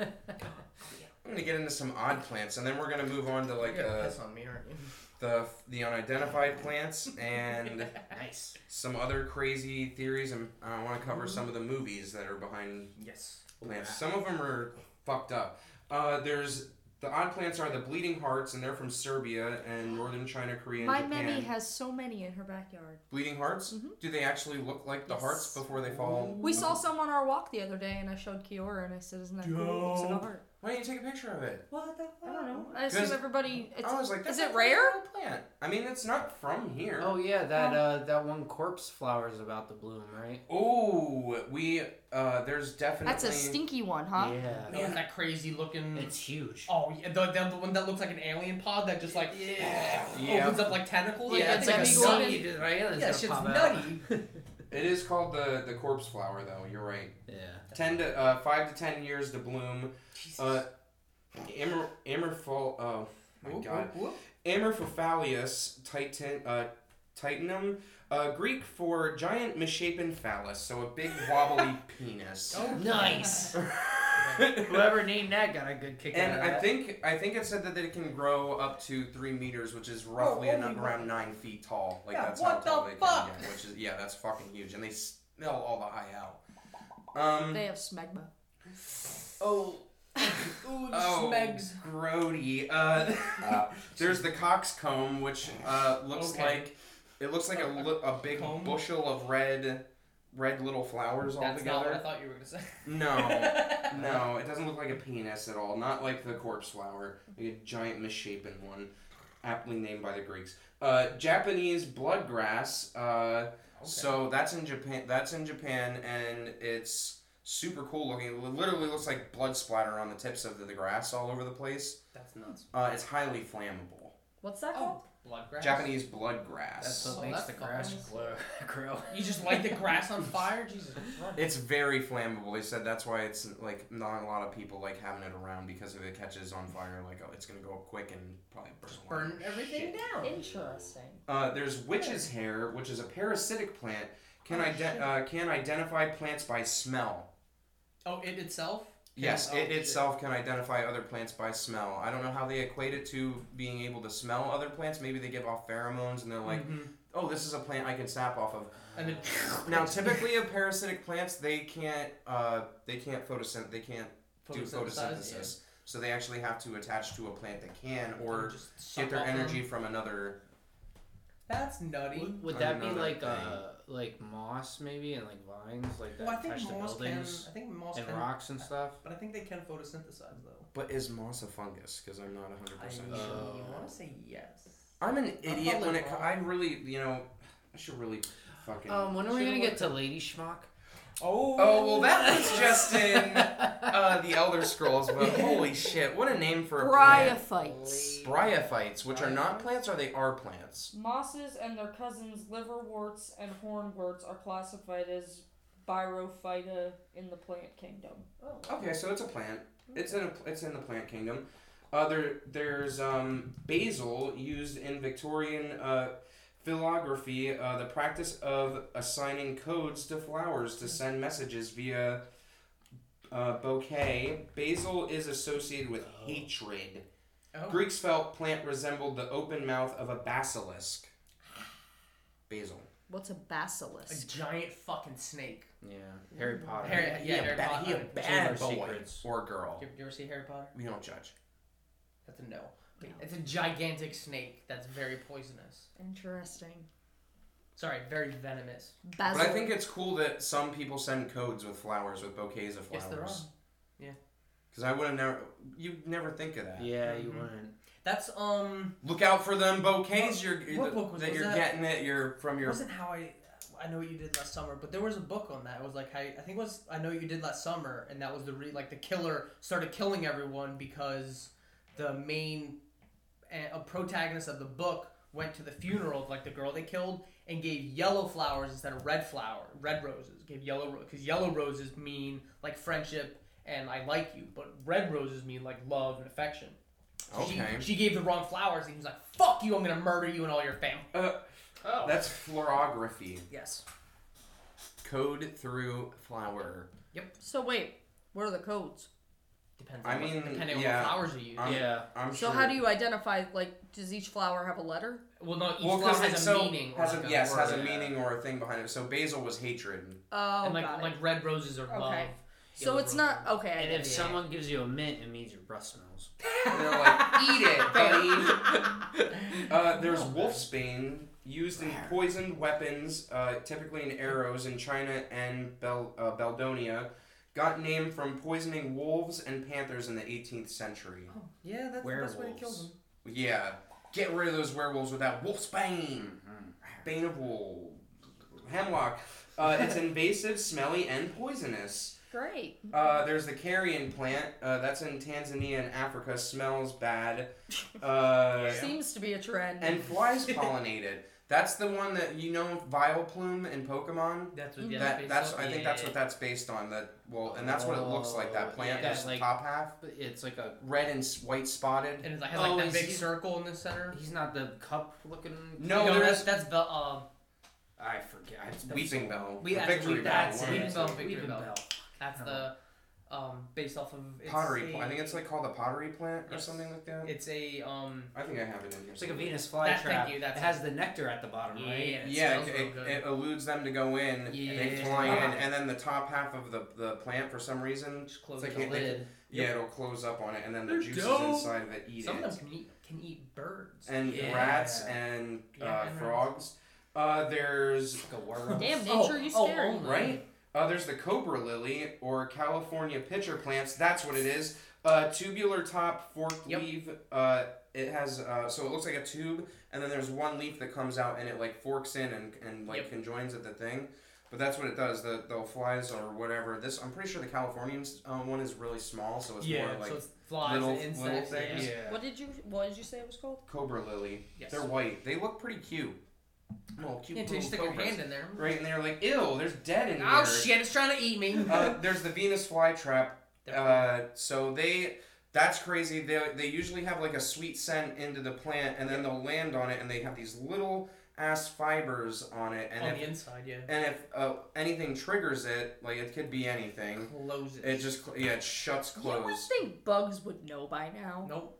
[laughs] I'm gonna get into some odd plants, and then we're gonna move on to like You're gonna uh, piss on me, aren't you? The the unidentified plants and [laughs] nice. some other crazy theories. And I want to cover some of the movies that are behind Yes. plants. Some of them are fucked up. Uh, there's the odd plants are the bleeding hearts, and they're from Siberia and northern China, Korea, and My Japan. Memmy has so many in her backyard. bleeding hearts. Do they actually look like the Yes. hearts before they fall? We saw some on our walk the other day, and I showed Kiora, and I said, "Isn't that cool? It looks like a Dope. heart." Why didn't you take a picture of it? What the fuck? I don't know. I assume 'Cause everybody. It's, I was like, is it rare? Plant. I mean, it's not from here. Oh yeah, that uh, that one corpse flower is about to bloom, right? Oh, we uh, there's definitely That's a stinky one, huh? Yeah. Man, that crazy looking. It's huge. Oh, yeah, the, the, the one that looks like an alien pod that just like Yeah. opens up like tentacles. Yeah, it's it's like like a a seed. just right? Yeah, shit's nutty. [laughs] It is called the the corpse flower, though. You're right. Yeah. Ten to uh, five to ten years to bloom. Uh, Amor Amorphal. Oh my Whoop, god. whoop, whoop. Amorphophallus titan uh, titanum. Uh, Greek for giant misshapen phallus, so a big wobbly [laughs] penis. Oh, Nice. [laughs] Whoever named that got a good kick out And of I that. think I think it said that it can grow up to three meters, which is roughly holy an- around nine feet tall. Like Yeah, that's what how tall the they fuck? can get, which is yeah, that's fucking huge, and they smell all the high out. Um, They have smegma. Oh. [laughs] Ooh, oh, smegs. grody. Uh, [laughs] there's the coxcomb, which uh, looks Okay. like it looks like a, a big Comb? bushel of red, red little flowers all That's not what I thought you were gonna say. No, [laughs] no, it doesn't look like a penis at all. Not like the corpse flower, like a giant misshapen one, aptly named by the Greeks. Uh, Japanese bloodgrass. Uh, So that's in Japan. That's in Japan, and it's super cool looking. It literally looks like blood splatter on the tips of the, the grass all over the place. That's nuts. Uh, it's highly flammable. What's that called? Blood grass. Japanese bloodgrass. That's Oh, what makes that's the grass glow, [laughs] grow. You just light the grass on [laughs] fire, Jesus Christ. It's very flammable. They said that's why it's like not a lot of people like having it around because if it catches on fire, like oh, it's gonna go up quick and probably burn. a lot Burn everything shit. down. Interesting. Uh, there's witch's hair, which is a parasitic plant. Can Oh, ide- uh, can identify plants by smell. Oh, it itself? Yes, Oh, it shit. itself can identify other plants by smell. I don't know how they equate it to being able to smell other plants. Maybe they give off pheromones and they're like, Mhm. "Oh, this is a plant I can sap off of." And then [laughs] Now, typically of parasitic plants, they can't uh, they can't photosynth they can't do photosynthesis. So they actually have to attach to a plant that can, or just get their them. energy from another. That's nutty. Would, would that be like that uh like moss maybe and like vines like that Well, I think attached to moss can. buildings I think moss and can. rocks and stuff? But I think they can photosynthesize though. But is moss a fungus? Because I'm not 100 I percent Uh, sure. want to say yes. I'm an idiot probably when it. co- wrong. I really, you know, I should really fucking. Um, when are we gonna get to Lady Schmuck? Oh. Oh well, that was just in [laughs] uh, the Elder Scrolls, but holy shit, what a name for a plant! Bryophytes. Bryophytes, which are not plants, or they are plants. Mosses and their cousins, liverworts and hornworts, are classified as Bryophyta in the plant kingdom. Oh. Okay, so it's a plant. It's in a, it's in the plant kingdom. Uh, there, there's um, basil used in Victorian uh, florography, uh, the practice of assigning codes to flowers to send messages via uh, bouquet. Basil is associated with hatred. Oh. Greeks felt plant resembled the open mouth of a basilisk. Basil. What's a basilisk? A giant fucking snake. Yeah, Harry Potter. Harry, yeah, He a Harry ba- Potter. he a bad of boy Secrets. or girl. You, you ever see Harry Potter? We don't judge. That's a no. It's a gigantic snake that's very poisonous. Interesting. Sorry, very venomous. Basil. But I think it's cool that some people send codes with flowers, with bouquets of flowers. Yes, there are. flowers. Because I would have never, you'd never think of that. Yeah, you Mhm. wouldn't. That's um. Look out for them bouquets. What- you're what book was- that was you're that? getting it. You're from It your. wasn't how I. I know what you did last summer, but there was a book on that. It was like how I think it was I know what you did last summer, and that was the re, like the killer started killing everyone because the main uh, protagonist of the book went to the funeral of like the girl they killed and gave yellow flowers instead of red flower, red roses. Gave yellow because yellow roses mean like friendship and I like you, but red roses mean like love and affection. So Okay. She, she gave the wrong flowers and he was like, "Fuck you! I'm gonna murder you and all your family." Uh, Oh. that's florography. yes. Code through flower. Yep. So wait, what are the codes? Depends. I on what- mean, depending yeah. on what flowers you use. I'm- yeah. I'm So sure. how do you identify? Like, does each flower have a letter? well, no, each Well, flower has a so meaning. or has like a, a yes has a word. meaning or a thing behind it. So basil was hatred. Oh, and like got it. like red roses are love. Okay. so it's not okay. And get if it. someone gives you a mint, it means your breath smells. [laughs] They're like, eat it, [laughs] buddy. [laughs] uh, there's wolfsbane used in poisoned weapons, uh, typically in arrows in China and Bel- uh, Beldonia. Got named from poisoning wolves and panthers in the 18th century. Yeah, that's the best way to kill them. Yeah, get rid of those werewolves with that wolfsbane. Mhm. Bane of wool. Hemlock. Uh, it's [laughs] invasive, smelly, and poisonous. Great. Uh, there's the carrion plant. Uh, that's in Tanzania and Africa. Smells bad. [laughs] Uh, Seems to be a trend. and flies [laughs] pollinated. That's the one that you know, Vileplume in Pokemon. That's what. Yeah, that that's I think yeah, that's yeah, what that's based on. That well, and that's what it looks like. That Oh, plant, yeah, just like- the top half, But it's like a. red and white spotted. And it has like Oh, that is big circle in the center. He's not the cup looking. No, no, that's that's the um I forget. It's Weeping so- Bell, We- the that's victory Weep- bell. that's one it. of Weeping. Bell. Victory Weeping Bell. Bell. that's the um based off of it's Pottery. A, plant. I think it's like called the pottery plant or Yes. something like that. it's a um I think I have it in here. It's like a. Venus flytrap. That- thank you, that's it has the nectar at the bottom, yeah, right? it yeah, it, it, it eludes them to go in. Yeah, They Yeah. fly in, and then the top half of the, the plant, for some reason, Just close it's the like they- lid. yeah, it'll close up on it, and then the They're juices dope. inside of it eat Some it. of them can eat can eat birds. and Yeah. rats and Yeah, uh, and frogs. Uh, there's Like a worm. Damn, Oh, nature, you oh, scary. only. right. Uh, there's the cobra lily or California pitcher plants. That's what it is. Uh, tubular top, forked Yep. leaf. Uh, it has uh, so it looks like a tube, and then there's one leaf that comes out and it like forks in and, and like Yep. conjoins at the thing. But that's what it does. The the flies or whatever. This I'm pretty sure the Californian um, one is really small, so it's yeah, more like so it's flies little- and insects. little things. Yeah. Yeah. What did you What did you say it was called? cobra lily. Yes. They're white. They look pretty cute. Little cute Yeah, until you little stick your hand in there. Right, and they're like, ew, there's dead in there. Oh shit! It's trying to eat me. Uh, there's the Venus flytrap. Uh, so they, that's crazy. They, they usually have like a sweet scent into the plant, and then they'll land on it, and they have these little ass fibers on it, and on if the inside, yeah. and if uh, anything triggers it, like it could be anything, Close it. it just yeah, it shuts You would closed. think bugs would know by now. nope.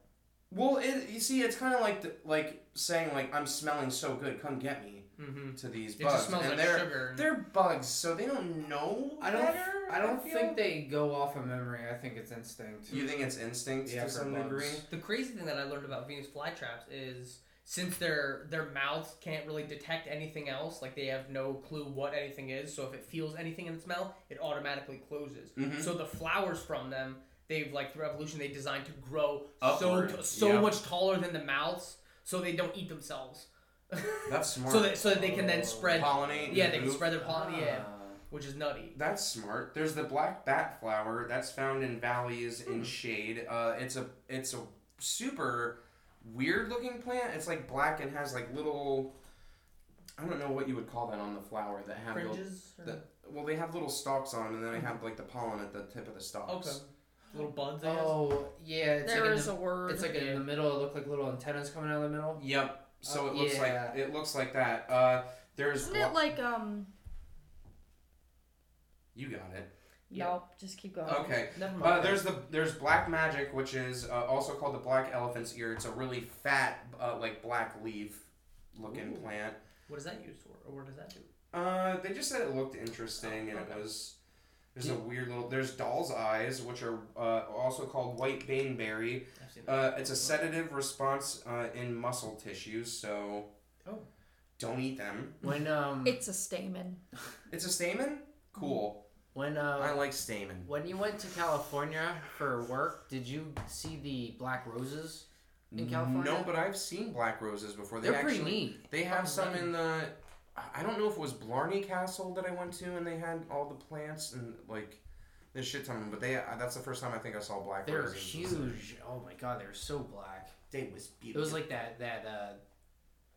Well, it you see, it's kind of like the, like saying like I'm smelling so good, come get me Mm-hmm. to these It bugs, just smells and like they're sugar. they're bugs, so they don't know. I don't. better, I don't feel. think they go off of memory. I think it's instinct. You think it's instinct Yeah, to some bugs. degree? The crazy thing that I learned about Venus flytraps is since their their mouths can't really detect anything else, like they have no clue what anything is. So if it feels anything in its mouth, it automatically closes. Mhm. So the flowers from them, they've like through evolution, they designed to grow Upward, so t- so yeah. much taller than the mouths, so they don't eat themselves. That's [laughs] smart. so that so that they can then Oh. spread. pollinate. Yeah, they can spread their pollen. Yeah, Ah. which is nutty. That's smart. There's the black bat flower that's found in valleys Hmm. in shade. Uh, it's a it's a super weird looking plant. It's like black and has like little. I don't know what you would call that on the flower that have Fringes. or- the well they have little stalks on them and then they have like the pollen at the tip of the stalks. okay. Little buds. I guess. Oh yeah, it's There like is in a the, word. It's like in the middle. It looked like little antennas coming out of the middle. Yep. So Oh, it looks yeah. like it looks like that. Uh, there's Isn't blo- it like um? you got it. Yeah. Nope. Just keep going. Okay. Never mind. Uh, there's the there's black magic, which is uh, also called the black elephant's ear. It's a really fat, uh, like black leaf looking Ooh. plant. What is that used for, or what does that do? Uh, they just said it looked interesting, and Okay. it was. There's a weird little. There's doll's eyes, which are uh, also called white baneberry. I've seen that. Uh, it's a sedative response uh, in muscle tissues, so. Oh. Don't eat them. When um It's a stamen. [laughs] It's a stamen. Cool. when I uh like stamen. when you went to California for work, did you see the black roses in California? No, but I've seen black roses before. They They're actually, pretty neat. They have Fucking some neat. in the. I don't know if it was Blarney Castle that I went to, and they had all the plants and like, there's shit ton of them. But they uh, that's the first time I think I saw black They're roses. huge. Oh my god, they're so black. They was beautiful. It was like that that uh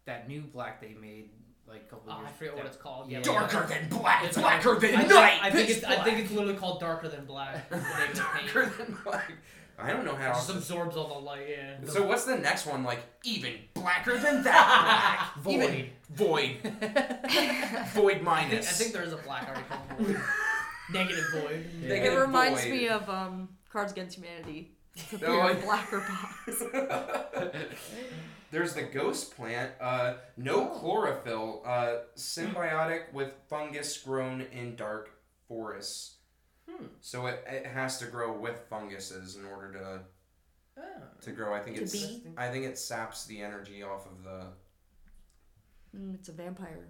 that new black they made like a couple Oh, years. I forget what it's called. Yeah, Yeah. Darker than black, It's blacker than I, night. I think pitch it's I think it's literally called darker than black. the name of the paint. darker than black. I don't know how. It just absorbs all the light. Yeah. So what's the next one? Like even blacker than that [laughs] black. Void. Void. [laughs] Void I think, minus. I think there is a black already called void. Negative void. Yeah. It reminds void. me of um, Cards Against Humanity. The Oh, pure yeah. blacker [laughs] box. There's the ghost plant. Uh, no chlorophyll. Uh, symbiotic with fungus grown in dark forests. Hmm. So it, it has to grow with funguses in order to Oh. to grow. I think To it's be? I think it saps the energy off of the Mm, it's a vampire.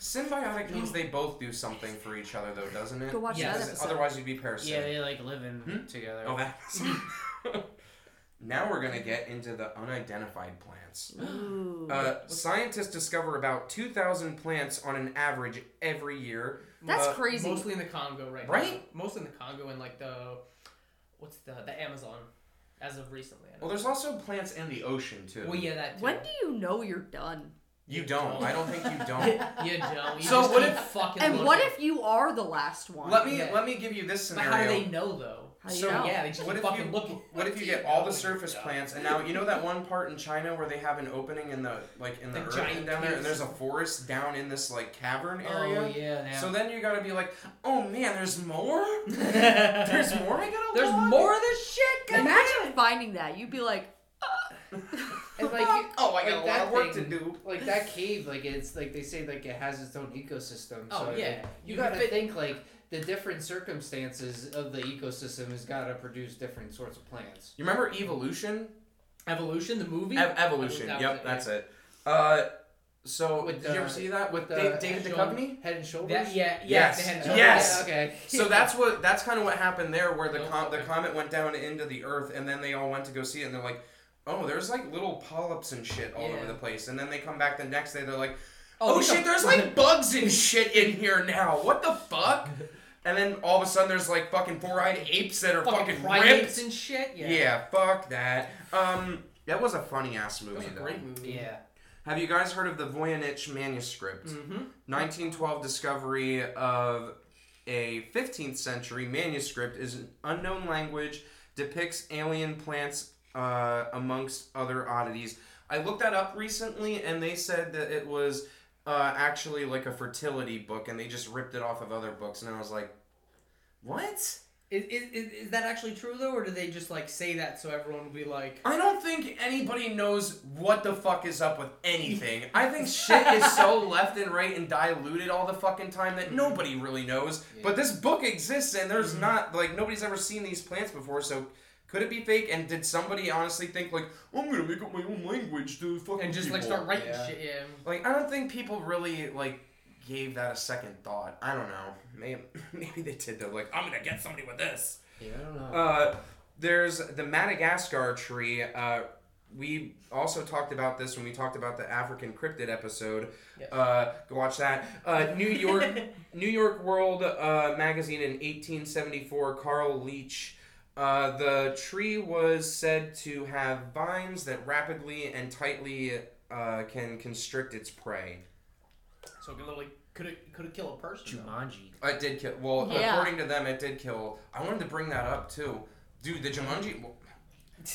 symbiotic means they both do something for each other though, doesn't it? Go watch Yes. that episode. Otherwise you'd be parasitic. Yeah, they like living Hmm? together. Oh, that's. [laughs] now we're gonna get into the unidentified plants. Ooh. Uh, scientists discover about 2,000 plants on an average every year. That's uh, crazy. Mostly in the Congo right now. Right? Mostly in the Congo and like the what's the the Amazon as of recently. I know. Well, there's also plants in the ocean too. well, yeah, that too. when do you know you're done? You don't. I don't think you don't. [laughs] you don't. You So just what keep if- fucking And looking. what if you are the last one? let me Yeah. let me give you this But scenario. how do they know though? How do you so, know? Yeah, they just What keep if fucking you looking. what if you get all the surface plants and now you know that one part in China where they have an opening in the like in the, The earth giant down there and there's a forest down in this like cavern area? Oh area. yeah. So then you gotta be like, oh man, there's more. [laughs] There's more. I gotta. There's log? more of this shit. God Imagine finding that. You'd be like, uh. [laughs] and like, Oh, I got like a lot that of work thing- to do. like that cave, like it's like they say, like it has its own ecosystem. Oh, so yeah. like, you, You gotta fit- think like the different circumstances of the ecosystem has got to produce different sorts of plants. You remember Evolution? Evolution, the movie. Ev- Evolution. That yep, it, that's yeah. it. Uh, so With did you the- ever see that with the Da- David Duchovny? Head and shoulders. That, yeah, yeah. Yes. They had Oh, Yes. yeah, okay. So that's what that's kind of what happened there, where the Oh, com- the comet went down into the Earth, and then they all went to go see it, and they're like, "Oh, there's like little polyps and shit all Yeah. over the place." And then they come back the next day, they're like, Oh, "Oh, shit, got- there's [laughs] like bugs and shit in here now. What the fuck?" [laughs] And then all of a sudden, there's like fucking four-eyed apes that are fucking fucking, primates ripped. and shit. Yeah. Yeah. fuck that. Um, that was a funny ass That movie was a though. great movie. Yeah. Have you guys heard of the Voynich manuscript? Mm-hmm. 1912 discovery of a 15th century manuscript is an unknown language depicts alien plants uh, amongst other oddities i looked that up recently and they said that it was uh, actually like a fertility book and they just ripped it off of other books and i was like what Is, is, is, is that actually true though, or do they just like say that so everyone will be like, I don't think anybody knows what the fuck is up with anything. I think [laughs] shit is so left and right and diluted all the fucking time that nobody really knows. But this book exists and there's not like nobody's ever seen these plants before, so could it be fake? And did somebody honestly think like I'm gonna make up my own language to fucking and just like start writing Yeah. shit? Yeah. Like I don't think people really like gave that a second thought. I don't know. Maybe [laughs] maybe they did though. Like I'm gonna get somebody with this. Yeah, I don't know. Uh, there's the Madagascar tree. Uh, we also talked about this when we talked about the African cryptid episode. Yes. Uh, go watch that. Uh, New York, [laughs] New York World uh, magazine in 1874. Carl Liche. Uh, the tree was said to have vines that rapidly and tightly uh, can constrict its prey. So it could literally could it could it kill a person? though? Jumanji. It did kill. Well, Yeah. according to them, it did kill. I wanted to bring that up too, dude. The Jumanji.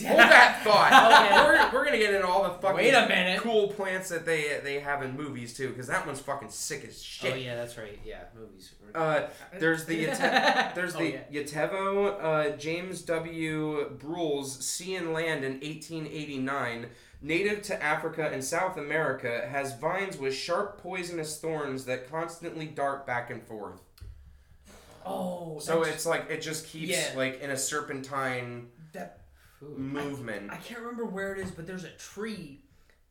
Hold that [laughs] thought. Okay. we're, we're gonna get into all the fucking Wait a minute. cool plants that they they have in movies too, because that one's fucking sick as shit. Oh yeah, that's right. Yeah, movies. Uh, there's the [laughs] Yate- there's Oh, the yeah. Yateveo uh, James W. Buel's Sea and Land in 1889. Native to Africa and South America, has vines with sharp poisonous thorns that constantly dart back and forth. Oh, So it's like it just keeps Yeah. like in a serpentine that Food. movement. I can't remember where it is, but there's a tree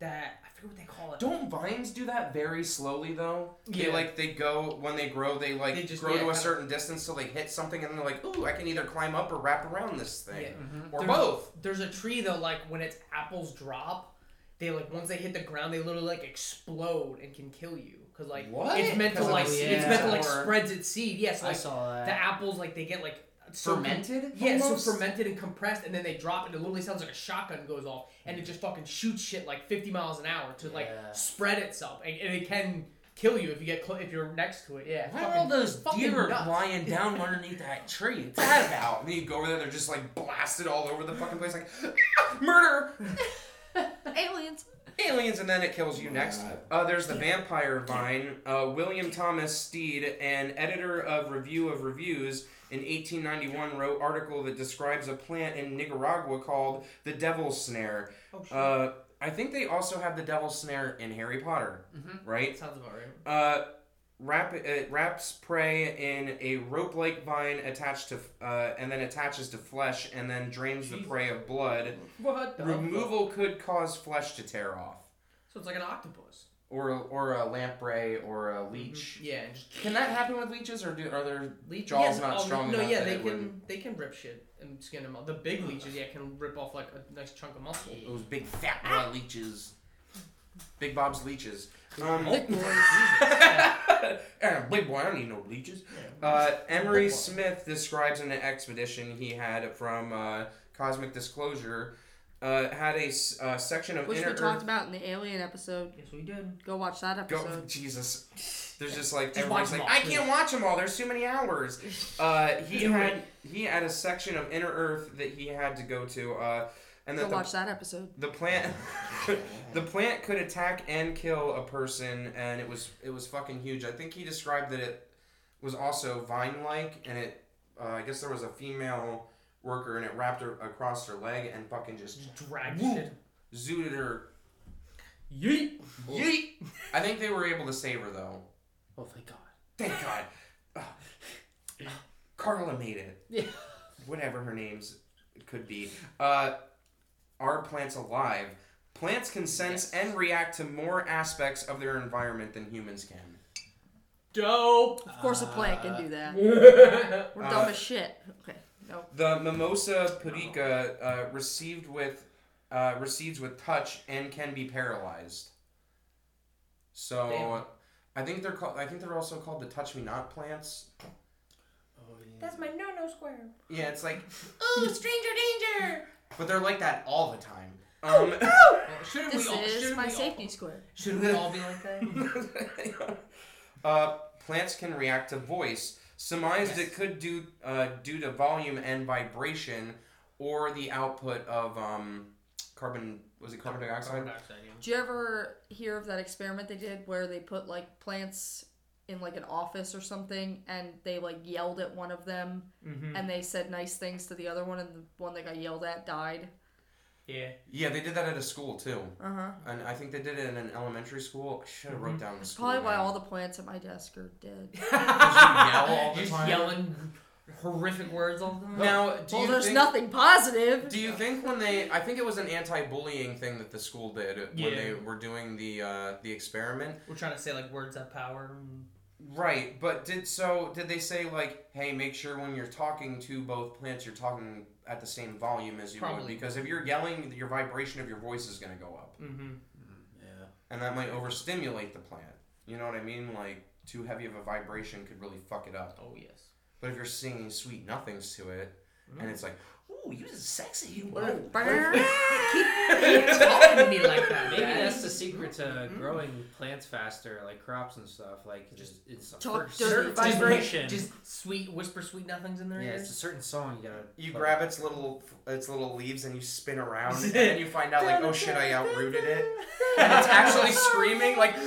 that I forget what they call it. Don't vines do that very slowly though? They Yeah. like they go when they grow, they like They just- grow yeah, to a kinda- certain distance, so they hit something, and they're like, "Ooh, I can either climb up or wrap around this thing, Yeah. Mm-hmm. or There's- both." There's a tree though, like when its apples drop, they like once they hit the ground, they literally like explode and can kill you. Cause like What? it's meant to 'Cause of like the it's meant to like seeds spreads its seed. Yes, I like saw that. the apples like they get like so Fermented? Yeah, almost? so fermented and compressed, and then they drop it. It literally sounds like a shotgun goes off, and it just fucking shoots shit like 50 miles an hour to like Yeah. spread itself, and, and it can kill you if you get cl- if you're next to it. Yeah, Why are all those fucking deer nuts. lying down [laughs] underneath that tree? What's that about? And then you go over there, they're just like blasted all over the fucking place, like [laughs] murder, [laughs] Aliens. aliens, and then it kills you next. Uh, there's the vampire vine. Uh, William Thomas Stead, an editor of Review of Reviews, in 1891 wrote article that describes a plant in Nicaragua called the devil's snare. Oh, shit. Uh, I think they also have the devil's snare in Harry Potter, right? Sounds about right. Uh, wrap it wraps prey in a rope-like vine attached to, uh, and then attaches to flesh, and then drains the prey of blood. What fuck? Removal could cause flesh to tear off, So it's like an octopus. Or or a lamprey or a leech. Yeah, just Can that happen with leeches, or do, are their leech. jaws yes, not oh, strong No, enough yeah, they can wouldn't- they can rip shit and skin them out. The big leeches, yeah, can rip off like a nice chunk of muscle. those big fat boy leeches? Big Bob's leeches. Um, Big boys. [laughs] Eh, big boy, I don't need no leeches. Uh, Emery Smith describes an expedition he had from uh, Cosmic Disclosure. Uh, had a uh, section of inner earth. Which inner we talked Earth. about in the Alien episode. Yes, we did. Go watch that Go, episode. Jesus. There's just like Just everybody's watch like, 'em all, I can't watch them all. There's too many hours. [laughs] Uh, he had he had a section of Inner Earth that he had to go to. Uh, and Go that the, watch that episode. the plant [laughs] the plant could attack and kill a person and it was it was fucking huge i think he described that it was also vine like and it uh, i guess there was a female worker and it wrapped her across her leg and fucking just dragged drag Woo. shit. zooted her Yeet. yeet i think they were able to save her though Oh, thank God. thank god Ugh. [sighs] carla made it Yeah. whatever her name's could be uh are plants alive plants can sense Yes. and react to more aspects of their environment than humans can Dope. Of course, a plant can do that. [laughs] We're Uh, dumb as shit. Okay, no. the mimosa pudica uh, received with uh, recedes with touch and can be paralyzed so Damn. i think they're called i think they're also called the touch me not plants Oh, yeah. That's my no-no square. yeah it's like Oh, stranger danger. but they're like that all the time um Well, shouldn't This we all? is Shouldn't my we all, safety square. Shouldn't we all be like that? [laughs] uh, plants can react to voice. Surmised Yes. it could do uh, due to volume and vibration, or the output of um, carbon. Was it carbon dioxide? Carbon dioxide, yeah. Did you ever hear of that experiment they did where they put like plants in like an office or something and they like yelled at one of them Mm-hmm. and they said nice things to the other one and the one that got yelled at died? Yeah. Yeah, they did that at a school too, Uh huh. and I think they did it in an elementary school. I should have wrote down the That's school. probably why name. all the plants at my desk are dead. [laughs] yell all the Just time? yelling horrific words all the time. Now, do well, you there's think, nothing positive. Do you think when they? I think it was an anti-bullying thing that the school did when Yeah. they were doing the uh, the experiment. We're trying to say like words have power. And... Right, but did so? Did they say like, hey, make sure when you're talking to both plants, you're talking at the same volume as you would, because if you're yelling, your vibration of your voice is gonna go up, Mm-hmm. Yeah. and that might overstimulate the plant. You know what I mean? Like too heavy of a vibration could really fuck it up. Oh yes. But if you're singing sweet nothings to it, and it's like, ooh, you're sexy. What whoa." [laughs] Keep talking to me like that. Maybe Dad. that's the secret to mm. growing plants faster, like crops and stuff. Like just it's a Talk first- dirty certain vibration. vibration. Just sweet whisper sweet nothings in there. yeah, it's a certain song you gotta. You play. grab its little its little leaves and you spin around, and then you find out like, oh shit, I outrooted it, and it's actually screaming like. [laughs]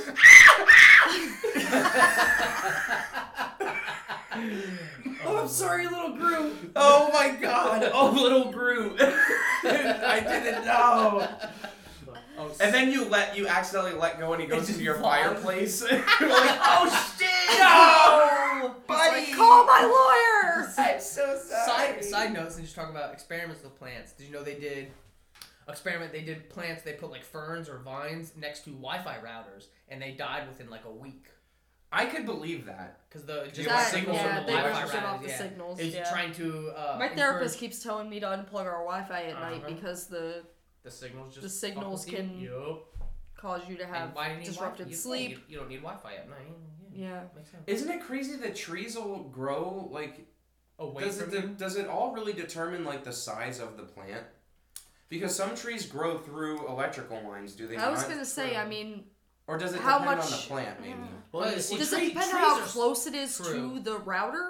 [laughs] Oh, I'm sorry, little Groot. Oh my god! Oh, little Groot! [laughs] I didn't know. Oh, And then you let you accidentally let go and he goes just into your flies. fireplace. [laughs] You're [laughs] like, oh, oh shit! no, buddy! Call my lawyer. I'm so sorry. Side side note, since you're talking about experiments with plants, did you know they did experiment? They did plants. They put like ferns or vines next to Wi-Fi routers, and they died within like a week I could believe that. because the just You the That, signals yeah, from the they Wi-Fi were shut routers. off the yeah. signals. It's yeah. trying to. Uh, My therapist encourage keeps telling me to unplug our Wi-Fi at night Uh-huh. because the the signals. Just the signals with you. can Yup. cause you to have why do you need disrupted You- sleep. You, you don't need Wi-Fi at night. Yeah, Yeah. makes sense. Isn't it crazy that trees will grow like away Does from it him. does it all really determine like the size of the plant? Because some trees grow through electrical lines, do they not? I was not? gonna say, I mean, Or does it how depend much- on the plant, maybe? Well, Well, see, does tree- it depend on how close it is True. to the router?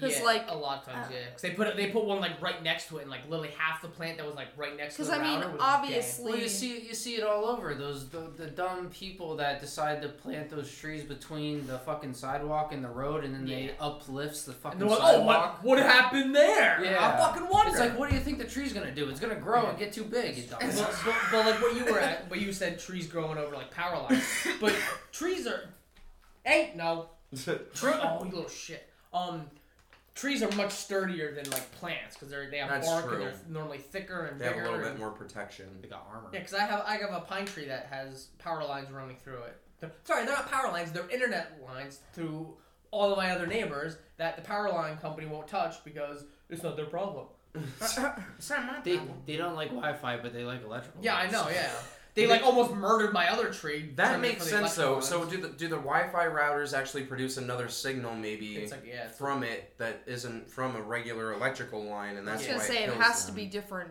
Because yeah, like, a lot of times, uh, yeah. Because they put they put one like right next to it, and like literally half the plant that was like right next to because I mean, was obviously, Well, you see, you see it all over. Those the, the dumb people that decide to plant those trees between the fucking sidewalk and the road, and then Yeah. they uplifts the fucking And they're like, oh, what, what happened there? Yeah. I fucking wonder. It's like, what do you think the tree's gonna do? It's gonna grow and get too big. You but, but, but like what you were at, what you said, trees growing over like power lines. But [laughs] trees are, ain't no, [laughs] tree. Oh, you little shit. Um, trees are much sturdier than like plants because they're they have That's bark true. and they're normally thicker and They have a bigger. little and- bit more protection. They got armor. Yeah, because I have I have a pine tree that has power lines running through it. They're- sorry, they're not power lines; they're internet lines through all of my other neighbors that the power line company won't touch because it's not their problem. [laughs] it's not my They they don't like Wi-Fi, but they like electrical. Yeah, I lines. know. Yeah, they like almost murdered my other tree. That makes sense though. electrical So do the do the Wi-Fi routers actually produce another signal maybe it's like yeah, it's from it that isn't from a regular electrical line, and I that's was gonna why say it kills has to be different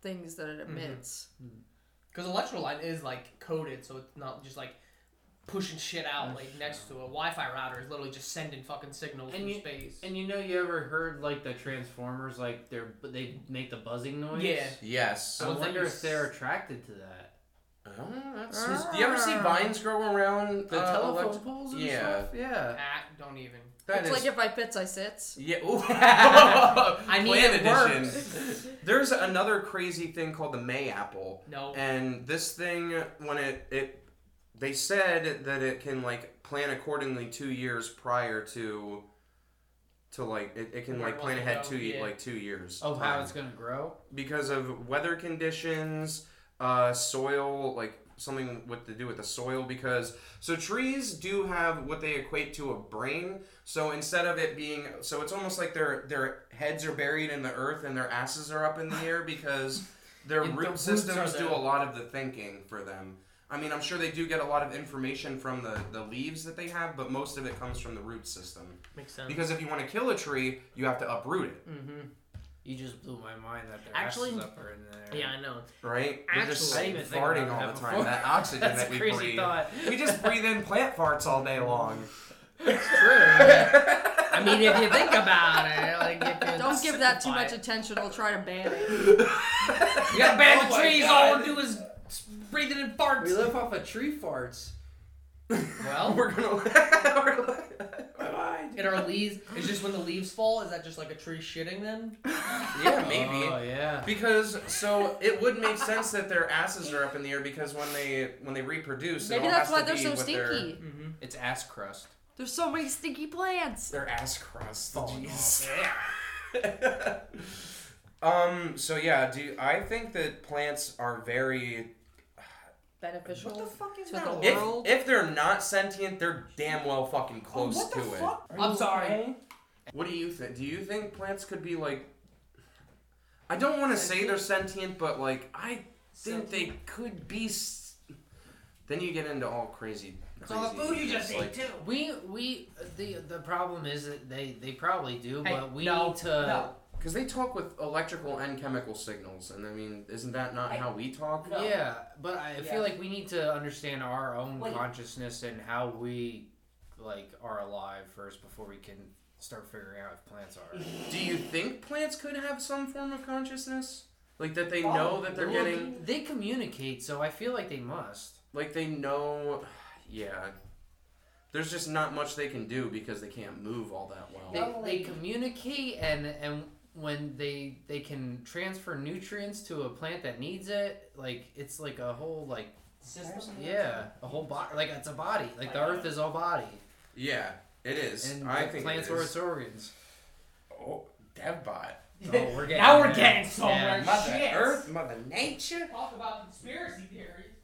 things that it mm-hmm. emits. Mm-hmm. because electrical line is like coded, so it's not just like pushing shit out mm-hmm. like next to a Wi-Fi router. Is literally just sending fucking signals And from you- space. And you know, you ever heard like the Transformers, like they're they make the buzzing noise. Yeah. Yes. I ones that wonder if they're attracted to that. Oh, that's- do you ever see vines grow around The uh, telephone elect- poles and Yeah. stuff. Yeah. Ah, don't even. That it's is like if I fits, I sits. Yeah. [laughs] I mean, Plant it edition. works. [laughs] There's another crazy thing called the May apple, No. and this thing when it it they said that it can like plan accordingly two years prior to to like it, it can Where like plan ahead two ye- yeah. like two years Of how time. it's gonna grow. because of weather conditions, uh, soil, like something with to do with the soil. Because so trees do have what they equate to a brain. So instead of it being, so it's almost like their their heads are buried in the earth and their asses are up in the air because their [laughs] the root roots systems do a lot of the thinking for them. I mean, I'm sure they do get a lot of information from the, the leaves that they have, but most of it comes from the root system. Makes sense. Because if you want to kill a tree, you have to uproot it, mm-hmm. You just blew my mind that their Actually- asses up are in there. Yeah, I know. right? They're just Actually- I didn't even think farting all the time. before. That oxygen That's that a we crazy breathe. thought. We just breathe in plant farts all day long. It's true. I mean, if you think about it, like if Don't give that too much it. attention. We'll try to ban it. You gotta ban Oh the trees. God. All we do is breathing in farts. We live off of tree farts. Well, We're gonna. [laughs] we're and our leaves. It's just when the leaves fall. Is that just like a tree shitting then? yeah, maybe. Oh yeah. Because so it would make sense that their asses are up in the air because when they when they reproduce, it Maybe all that's has why to they're be so with their- stinky. Mm-hmm. It's ass crust. There's so many stinky plants. Their ass crust. Jeez. [laughs] Um. So yeah, do I think that plants are very Beneficial What the fuck is to that? the if world. if they're not sentient, they're damn well fucking Oh, close what to the it. fuck? I'm sorry. What do you think? Do you think plants could be like? I don't want to say they're sentient, but like I think they could be. S- then you get into all crazy. It's all the crazy food you just things, ate too. We we the the problem is that they they probably do, Hey, but we no, need to. no. Because they talk with electrical and chemical signals, and I mean, isn't that not Hey, how we talk? no. Yeah, but I Yeah. feel like we need to understand our own Wait. consciousness and how we like are alive first before we can start figuring out if plants are. [laughs] Do you think plants could have some form of consciousness? Like that they know that they're Well, getting, They communicate, so I feel like they must. like they know, yeah. There's just not much they can do because they can't move all that well. They, they communicate and and when they they can transfer nutrients to a plant that needs it, like it's like a whole like system yeah, a whole body like it's a body. Like the earth is a body. Yeah, it is. And I think plants it are is. its organs. Oh, DevBot. [laughs] Oh, we're getting now we're there. getting somewhere. Yeah. Mother Shit. Earth, Mother Nature. Talk about conspiracy theories.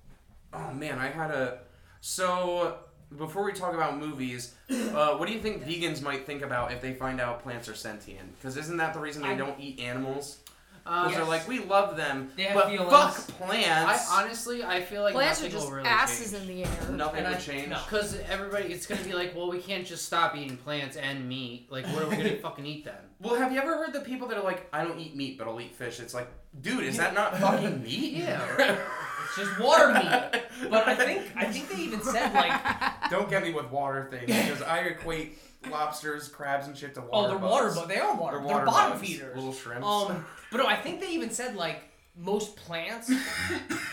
Oh man, I had a. So before we talk about movies, uh, what do you think vegans might think about if they find out plants are sentient? Because isn't that the reason they I- don't eat animals? Um, Because they're like, we love them, They have but feelings. fuck I plants. honestly, I feel like Plants are just will really asses change. in the air. Nothing And would I- change. no. Because everybody, it's gonna be like, well, we can't just stop eating plants and meat. Like, what are we gonna [laughs] fucking eat then? Well, have you ever heard the people that are like, I don't eat meat, but I'll eat fish? It's like, dude, is that not fucking meat? [laughs] Yeah. [laughs] It's just water meat. [laughs] But I think I think they even said like, Don't get me with water things [laughs] because I equate lobsters, crabs, and shit to water. oh, water. they're bugs. water, but they are water. They're They're, bottom bugs, feeders. Little shrimps. Um, [laughs] but no, I think they even said like most plants,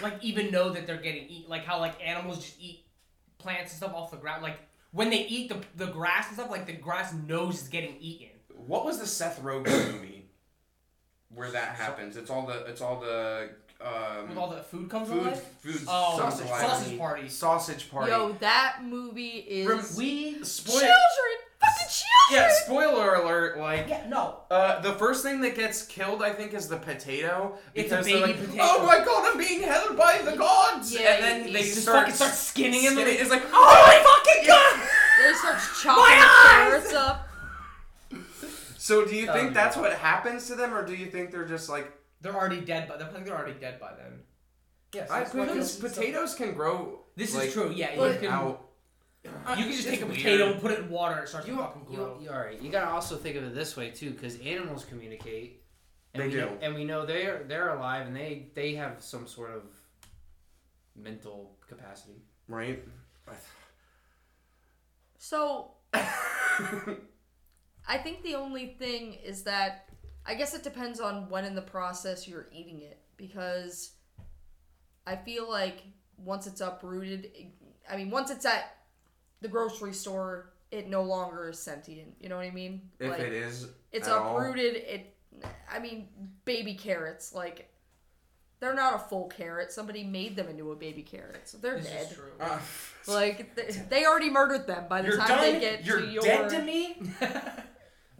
like even know that they're getting eat. Like how like animals just eat plants and stuff off the ground. Like when they eat the the grass and stuff, like the grass knows it's getting eaten. what was the Seth Rogen [coughs] movie where that happens? It's all the it's all the um, With all the food comes food alive. food Oh, sausage sausage, party. party. Sausage party. Yo, that movie is Rem- we spoil- children, fucking children. Yeah, spoiler alert. Like Yeah, no. Uh, the first thing that gets killed, I think, is the potato. It's a because they're baby like, potato. Oh my god, I'm being held by the gods! Yeah, and then he- they he just start, fucking start skinning him. skinning- It's like, Oh my fucking god! They starts [laughs] chopping My the carrots up. So do you think be that's wild. what happens to them, or do you think they're just like, They're already dead, but I think they're already dead by then. Yes, I, that's what because kills- potatoes can grow. This like, is true. Yeah, you But- can. Out. Uh, you can just take a weird. potato and put it in water and it starts You, to fucking you, grow. you, all right. You gotta also think of it this way too, because animals communicate. And They we do. And we know they're they're alive, and they they have some sort of mental capacity. Right. So [laughs] I think the only thing is that I guess it depends on when in the process you're eating it because I feel like once it's uprooted, I mean, once it's at the grocery store, it no longer is sentient. You know what I mean? if like, it is. it's at all. uprooted. It, I mean, baby carrots, like. They're not a full carrot. Somebody made them into a baby carrot, so they're This dead. is true. Uh, Like [laughs] they, they already murdered them by the you're time done. they get you're to your dead to me. [laughs]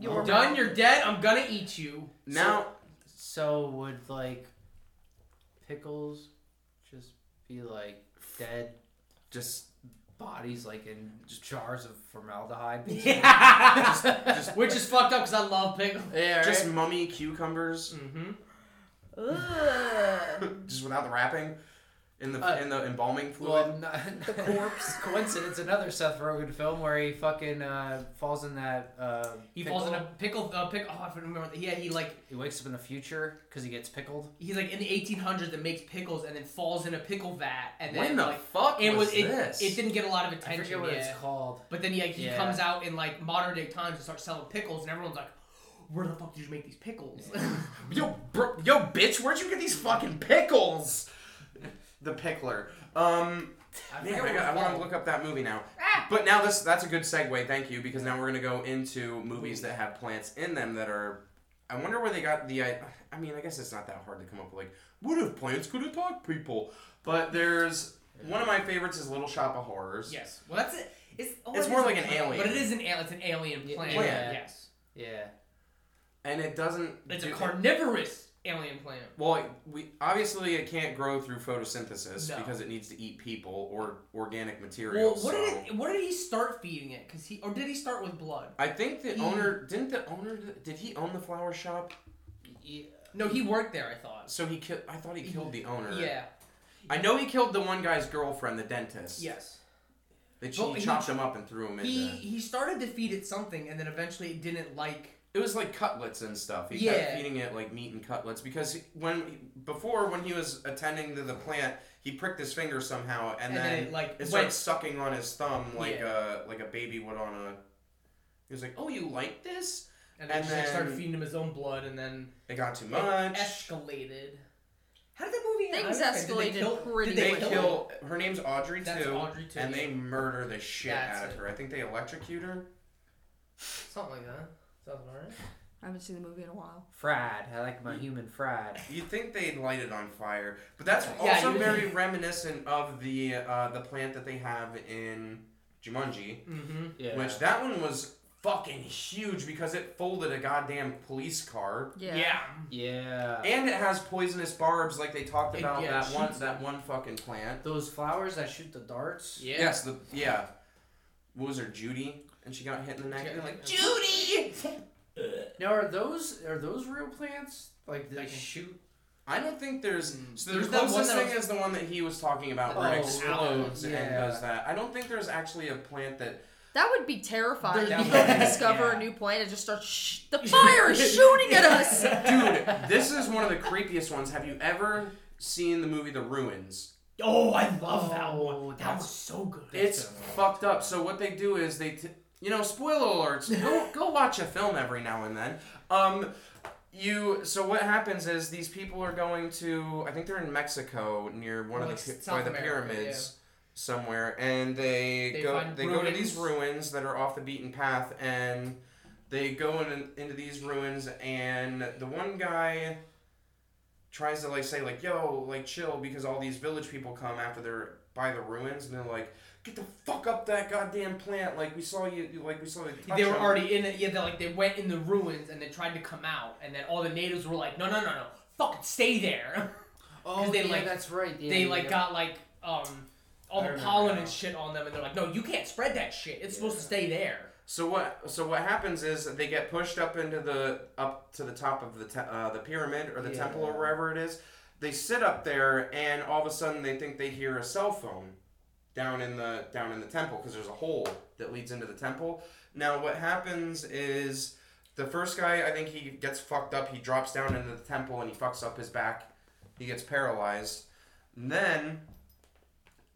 your You're done. You're dead. I'm gonna eat you. Now, So would like pickles just be like dead just bodies, like in just jars of formaldehyde? Yeah. just [laughs] Which is fucked up because I love pickles. Yeah, just mummy cucumbers, Mm-hmm. Ugh. [laughs] just without the wrapping, in the Uh, in the embalming fluid. Well, not, [laughs] The corpse. coincidence. Another Seth Rogen film where he fucking uh, falls in that. Uh, He falls in a pickle. pickle. Uh, pick. Oh, I don't remember. Yeah, he like He wakes up in the future because he gets pickled. he's like in the 1800s that makes pickles and then falls in a pickle vat and then when the like fuck it was, was it, this? it didn't get a lot of I attention. forget what yeah. it's called. But then he, like, he Yeah. comes out in like modern day times and starts selling pickles, and everyone's like, "Where the fuck did you make these pickles?" [laughs] Yo, bro, yo, bitch, where'd you get these fucking pickles? The pickler. Um, I man, I, I want to look up that movie now. Ah! But now this that's a good segue, thank you, because now we're gonna go into movies that have plants in them that are. I wonder where they got the. I, I mean, I guess it's not that hard to come up with like, what if plants could attack people? But there's one of my favorites is Little Shop of Horrors. Yes. Well, that's it. It's, oh, It's it more like an plant, alien. but it is an alien. It's an alien plant. yeah. Yes. Yeah. And it doesn't. It's a do- carnivorous alien plant. Well, we obviously it can't grow through photosynthesis No. because it needs to eat people or organic material. Well, what so. did it, what did he start feeding it? Cause he or did he start with blood? I think the He- owner didn't the owner did he own the flower shop? yeah. No, he worked there. I thought. So he killed. I thought he killed the owner. Yeah. I know he killed the one guy's girlfriend, the dentist. Yes. They ch- But he chopped him up and threw him in. He the- he started to feed it something, and then eventually it didn't like. It was like cutlets and stuff. He Yeah. kept feeding it like meat and cutlets because when before when he was attending to the plant, he pricked his finger somehow and, And then, then it, like, it started went- sucking on his thumb like Yeah. a like a baby would on a. He was like, "Oh, you like this?" And then And just like, started feeding him his own blood, and then It got too it much. escalated. How did that movie end? Things I was did they kill- pretty did They they quickly. kill her name's Audrey That's too, Audrey too. and they murder the shit That's out of it. her. I think they electrocute her. Something like that. Sounds alright. I haven't seen the movie in a while. Fried. I like my human fried. You'd think they'd light it on fire, but that's Yeah, also you would very think. reminiscent of the uh, the plant that they have in Jumanji, Mm-hmm. Yeah. which that one was fucking huge because it folded a goddamn police car, Yeah. Yeah. yeah. and it has poisonous barbs like they talked It- about yeah, it that one shoots that one fucking plant. Those flowers that shoot the darts. Yeah. Yes, the yeah. What was her Judy? And she got hit in the neck. Yeah. And they're like Judy. Now are those are those real plants? Like they Like- shoot? I don't think there's. So There's the that one closest that thing was- is the one that he was talking about where Oh, it explodes and yeah. does that. I don't think there's actually a plant that. That would be terrifying. There's- You go yeah. discover Yeah. a new planet and just start. Shh, the fire is shooting at us. [laughs] Dude, this is one of the creepiest ones. Have you ever seen the movie The Ruins? Oh, I love that oh, one. That that's- was so good. It's fucked up. So what they do is they, t- you know, spoiler alerts. [laughs] Go go watch a film every now and then. Um, you. So what happens is these people are going to. I think they're in Mexico near one Like of the by the America, pyramids. Somewhere, and they, They go. They go to these ruins. ruins that are off the beaten path, and they go in, into these ruins, and the one guy tries to like say like, "Yo, like chill," because all these village people come after they're by the ruins, and they're like, "Get the fuck up that goddamn plant!" Like we saw you, you- like we saw you. touch They were him." already in it. Yeah, they like they went in the ruins and they tried to come out, and then all the natives were like, "No, no, no, no, fucking stay there." [laughs] Oh, they, yeah, like- that's right. Yeah, they yeah, like yeah. got like um all I the pollen now. and shit on them, and they're like, "No, you can't spread that shit. It's supposed to stay there." So what? So what happens is they get pushed up into the up to the top of the te- uh, the pyramid or the temple or wherever it is. They sit up there, and all of a sudden they think they hear a cell phone down in the down in the temple because there's a hole that leads into the temple. Now what happens is the first guy I think he gets fucked up. He drops down into the temple and he fucks up his back. He gets paralyzed. And then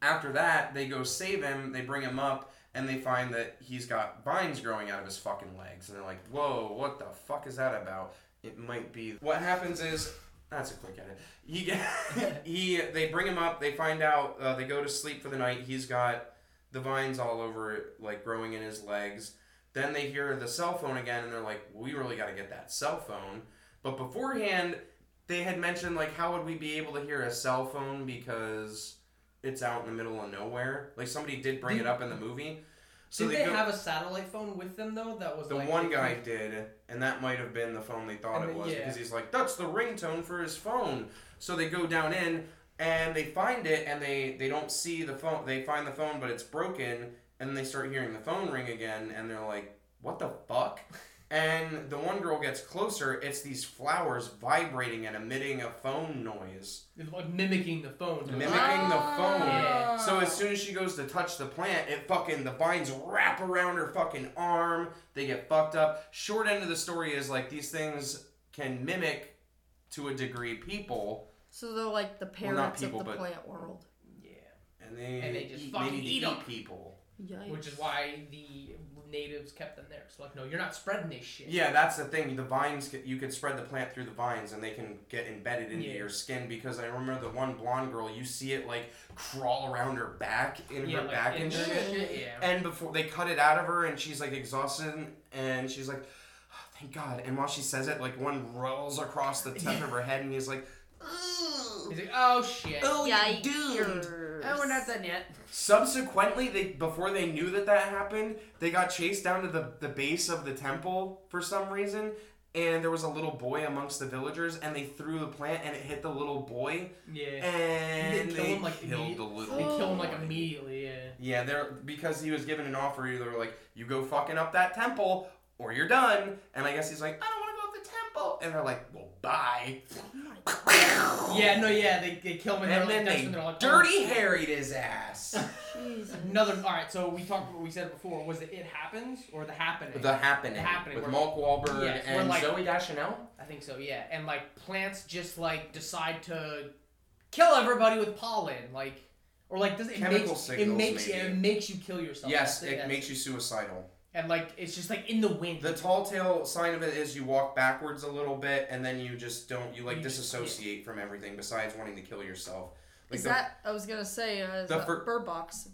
after that they go save him. They bring him up and they find that he's got vines growing out of his fucking legs, and they're like, "Whoa, what the fuck is that about?" It might be. What happens is that's a quick edit. He get, [laughs] he they bring him up. They find out. Uh, they go to sleep for the night. He's got the vines all over, like growing in his legs. Then they hear the cell phone again, and they're like, "We really got to get that cell phone." But beforehand, they had mentioned like, how would we be able to hear a cell phone because it's out in the middle of nowhere? Like somebody did bring it up in the movie. So Did they, go- have a satellite phone with them though? That was the like, one guy did, and that might have been the phone they thought And it was yeah. because he's like, "That's the ringtone for his phone." So they go down in and they find it, and they they don't see the phone. They find the phone, but it's broken, and they start hearing the phone ring again, and they're like, "What the fuck?" And the one girl gets closer. It's these flowers vibrating and emitting a phone noise. It's like mimicking the phone. Mimicking the ah. phone. Yeah. So as soon as she goes to touch the plant, it fucking the vines wrap around her fucking arm. They get fucked up. Short end of the story is like these things can mimic to a degree people, So they're like the Well, parents people, of the plant world. Yeah. and they And they just eat, fucking maybe they eat 'em. people. Yikes. Which is why the natives kept them there. So like, no, you're not spreading this shit. Yeah, that's the thing. The vines, you could spread the plant through the vines, and they can get embedded into Yeah. your skin. Because I remember the one blonde girl, you see it like crawl around her back, in Yeah, her like, back in and shit. shit, yeah. And before they cut it out of her, and she's like exhausted, and she's like, "Oh, "Thank God!" And while she says it, like one rolls across the top of her head, and he's like, "Ugh." He's like, oh shit. "Oh, yeah, Yikes. doomed." Oh, we're not done yet. Subsequently, they before they knew that that happened, they got chased down to the the base of the temple for some reason. And there was a little boy amongst the villagers, and they threw the plant, and it hit the little boy, Yeah. and They they, him, like, killed the little. They kill him like immediately. Yeah. Yeah, they're because he was given an offer. They were like, "You go fucking up that temple, or you're done." And I guess he's like, "I don't want to go up the temple." And they're like, "Well, bye." [laughs] Yeah. No. Yeah. They, they kill him and, And then like, they like, dirty oh, harried his ass. Jesus. [laughs] Another. All right. So we talked. About what we said before was it. It happens or the happening. the happening, The Happening, with where- Mark Wahlberg and like- Zooey Deschanel. I think so. Yeah. And like plants just like decide to kill everybody with pollen, like. Or like does it Chemical makes, signals, It makes maybe. it makes you kill yourself. Yes, it makes you suicidal. And like it's just like in the wind. The tall tale sign of it is you walk backwards a little bit, and then you just don't. You like You just- disassociate from everything besides wanting to kill yourself. Like Is the that I was gonna say uh, the fir- Bird Box?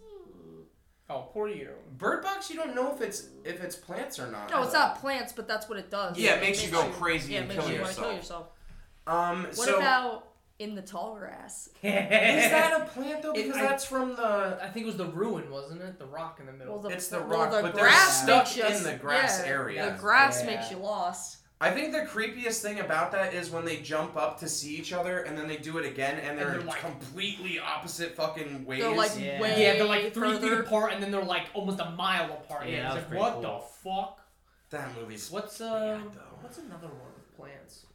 oh, poor you. bird box, you don't know if it's if it's plants or not. No, it's not plants, but that's what it does. Yeah, it makes you go crazy Yeah, it and makes kill you want to yourself. kill yourself. Um, What so about in the tall grass? [laughs] is that a plant though? It- Because I- that's from the. I think it was the ruin, wasn't it? The rock in the middle. Well, the, It's the well, rock, the but they're grass stuck makes you, in the grass yeah, area. The grass Yeah. makes you lost. I think the creepiest thing about that is when they jump up to see each other and then they do it again and they're, they're like- completely opposite fucking ways. They're like Yeah. way yeah, they're like three feet further. apart, and then they're like almost a mile apart. Yeah, Yeah, that it's was like pretty what cool. the fuck? That movie's What's uh? bad, though. What's another one with plants?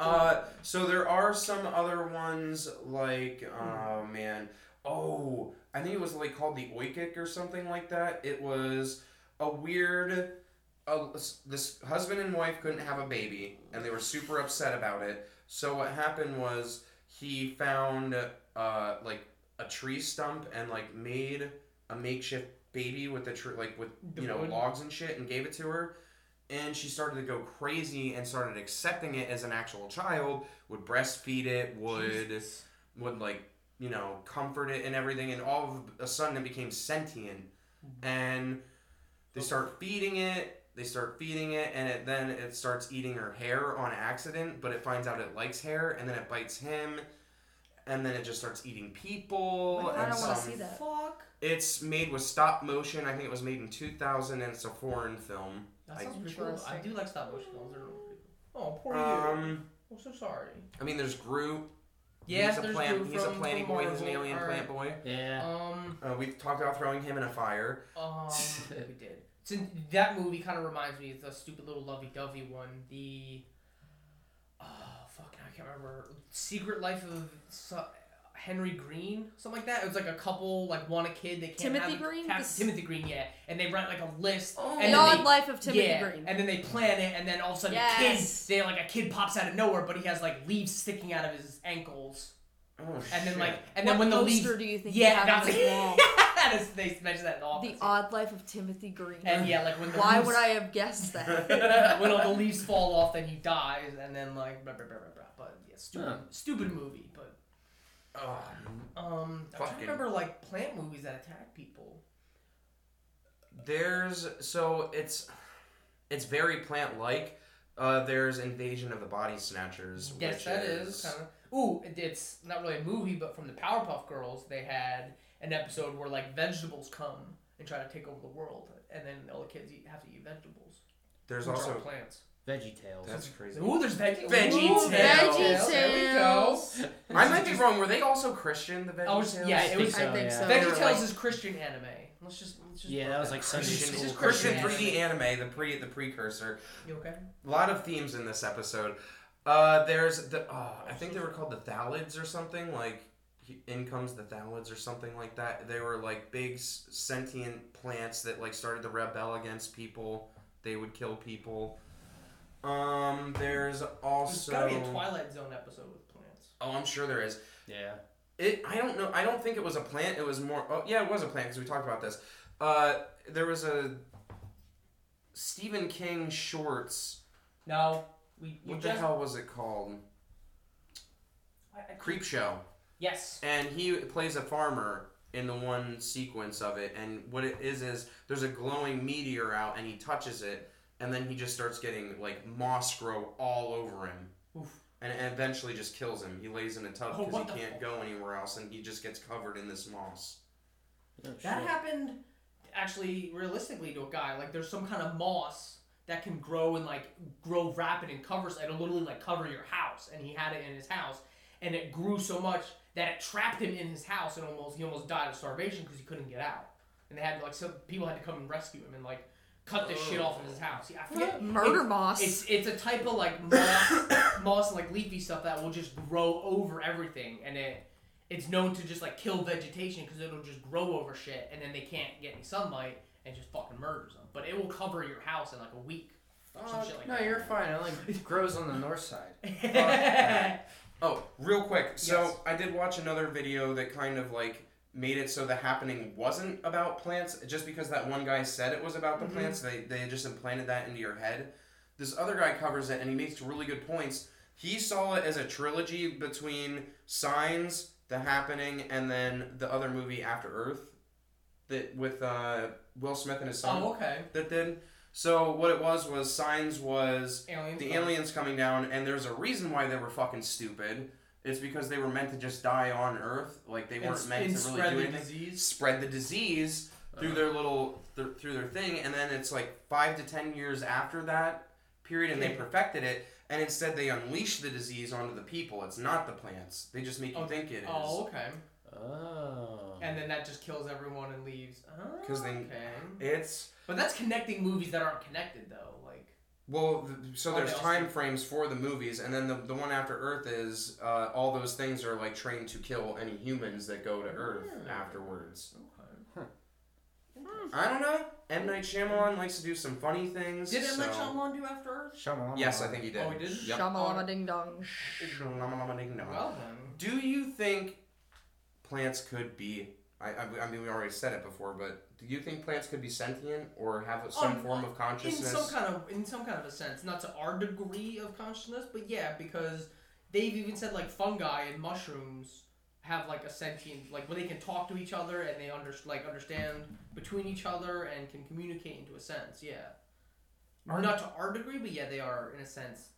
Uh, so there are some other ones like, oh man, oh, I think it was like called the Oikik or something like that. It was a weird, uh, this husband and wife couldn't have a baby, and they were super upset about it. So what happened was he found uh like a tree stump and like made a makeshift baby with the tree like with you know logs and shit and gave it to her and she started to go crazy and started accepting it as an actual child would breastfeed it would Jesus. would like you know comfort it and everything and all of a sudden it became sentient and they start feeding it they start feeding it and it then it starts eating her hair on accident but it finds out it likes hair and then it bites him and then it just starts eating people I and don't wanna see that. Fuck. it's made with stop motion i think it was made in 2000 and it's a foreign film That I- sounds pretty cool. I do like stop motion films. They're pretty cool. Oh, poor you. um I'm so sorry. i mean there's groot Yeah, he's a there's plant Groot he's a from- planting from boy he's an Marvel. alien Alright. plant boy Yeah. Um, uh, we've talked about throwing him in a fire um, [laughs] we did. Since that movie kind of reminds me of the stupid little lovey-dovey one. The oh fuck, I can't remember. Secret Life of so, Henry Green, something like that. It was like a couple like want a kid. They can't Timothy have a- Green? have- This- Timothy Green, yeah. And they write like a list. Oh. and the then Odd they- Life of Timothy yeah, Green. and then they plan it, and then all of a sudden, Yes. kids, they like a kid pops out of nowhere, but he has like leaves sticking out of his ankles, oh and then shit. like, and what then when the leaves, poster do you think yeah, have that's on this [laughs] they mentioned that in the office. The Odd Life of Timothy Green. and yeah, like when the Why leaves, would I have guessed that? [laughs] when all the leaves fall off, then he dies, and then like, blah, blah, blah, blah, blah. but yeah, stupid, Huh. stupid movie, but oh, um, I'm trying to remember like plant movies that attack people. there's so it's it's very plant like uh, there's invasion of the body snatchers Yes, that is, is kind of. Ooh, it- it's not really a movie, but from the Powerpuff Girls, they had an episode where like vegetables come and try to take over the world, and then all the kids eat, have to eat vegetables. there's also plants. Veggie Tales. that's crazy Ooh, there's veggie. Veggie Ooh, Tales. Veggie There we go. Tales. I might be wrong were they also Christian the Oh, veggie yeah, I it think was- so, I think yeah. so. They Veggie were Tales like- is Christian anime. Let's just, let's just. Yeah, that was like Sunday Christian, school. just Christian Christian 3D anime, the pre the precursor. You okay? A lot of themes in this episode. Uh, there's the oh, I think they were called the Thalids or something like. In comes the Thalids or something like that. They were like big sentient plants that like started to rebel against people. They would kill people. Um, there's There's also. gotta be a Twilight Zone episode with plants. Oh, I'm sure there is. Yeah. It. I don't know. I don't think it was a plant. It was more. Oh, yeah, it was a plant because we talked about this. Uh, there was a Stephen King shorts. No, we. You What just, the hell was it called? I, I, Creepshow. Yes. And he plays a farmer in the one sequence of it. And what it is is there's a glowing meteor out, and he touches it, and then he just starts getting like moss grow all over him. Oof. And it eventually just kills him. He lays in a tub Oh, because what the he can't fuck? go anywhere else, and he just gets covered in this moss. Oh, That shit. happened actually realistically to a guy. Like there's some kind of moss that can grow and like grow rapid and covers it'll literally like cover your house. And he had it in his house and it grew so much that it trapped him in his house and almost he almost died of starvation because he couldn't get out. And they had like some people had to come and rescue him and like cut the shit off of his house. Yeah, I forget Murder it- moss. It's it's a type of like moss, [coughs] moss and like leafy stuff that will just grow over everything, and it it's known to just like kill vegetation because it'll just grow over shit, and then they can't get any sunlight and just fucking murders them. But it will cover your house in like a week. or some oh, shit like no, that. you're fine. It only grows on the north side. [laughs] Oh, oh, real quick. So Yes. I did watch another video that kind of like made it so the happening wasn't about plants. Just because that one guy said it was about the Mhm. plants, they they just implanted that into your head. This other guy covers it and he makes really good points. He saw it as a trilogy between Signs, The Happening, and then the other movie After Earth, that with uh, Will Smith and his son oh, okay. that did. So what it was was Signs was Aliens. the aliens coming down, and there's a reason why they were fucking stupid. It's because they were meant to just die on Earth, like they weren't s- meant and to really spread do the anything. disease. Spread the disease through uh-huh. their little th- through their thing, and then it's like five to ten years after that period, and they perfected it. And instead, they unleash the disease onto the people. It's not the plants. They just make you Oh, think it is. Oh, okay. Oh. and then that just kills everyone and leaves. Oh, 'Cause they- okay. It's But that's connecting movies that aren't connected though. Like well, th- so Oh, there's they also- time frames for the movies, and then the, the one after Earth is uh, all those things are like trained to kill any humans that go to Earth Hmm. afterwards. okay. I don't know. M Night Shyamalan likes to do some funny things. Did M Night so- Shyamalan do After Earth? Shyamalan. Yes, I think he did. Oh, he did? Yep. Shamalama ding dong. Shyamalan. Ding dong. Well then. Do you think plants could be? I, I, I mean, we already said it before, but do you think plants could be sentient or have some Um, form of consciousness? In some kind of in some kind of a sense, not to our degree of consciousness, but yeah, because they've even said like fungi and mushrooms have like a sentient like where they can talk to each other and they under, like understand between each other and can communicate into a sense. Yeah, Are- not to our degree, but yeah, they are in a sense.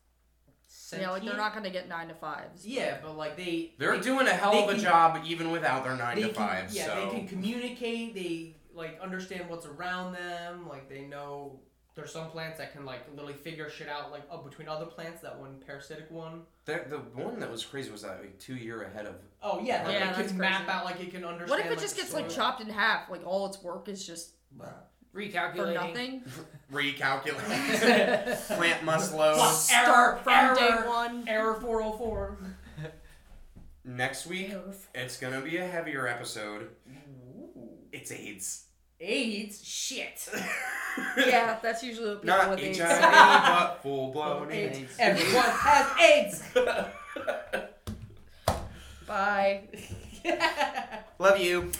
Sentient. Yeah, like they're not gonna get nine to fives. Yeah, but like they They're they, doing a hell of a can- job even without their nine to can, five. Yeah, so they can communicate. They like understand what's around them. Like they know there's some plants that can like literally figure shit out like up between other plants. That one parasitic one. the, the one that was crazy was that like two year ahead of. Oh yeah, like Yeah, it that's can map out like it can understand. What if it like, just the gets like chopped in half? Like all its work is just for Recalculating. [laughs] nothing. Recalculate. [laughs] Plant must load. Fuck. Start from error. day one. Error four hundred four. Next week, oh it's gonna be a heavier episode. It's AIDS. AIDS. Shit. [laughs] Yeah, that's usually what people Not with HIV, AIDS. but full blown AIDS. AIDS. Everyone has AIDS. Bye. Love you.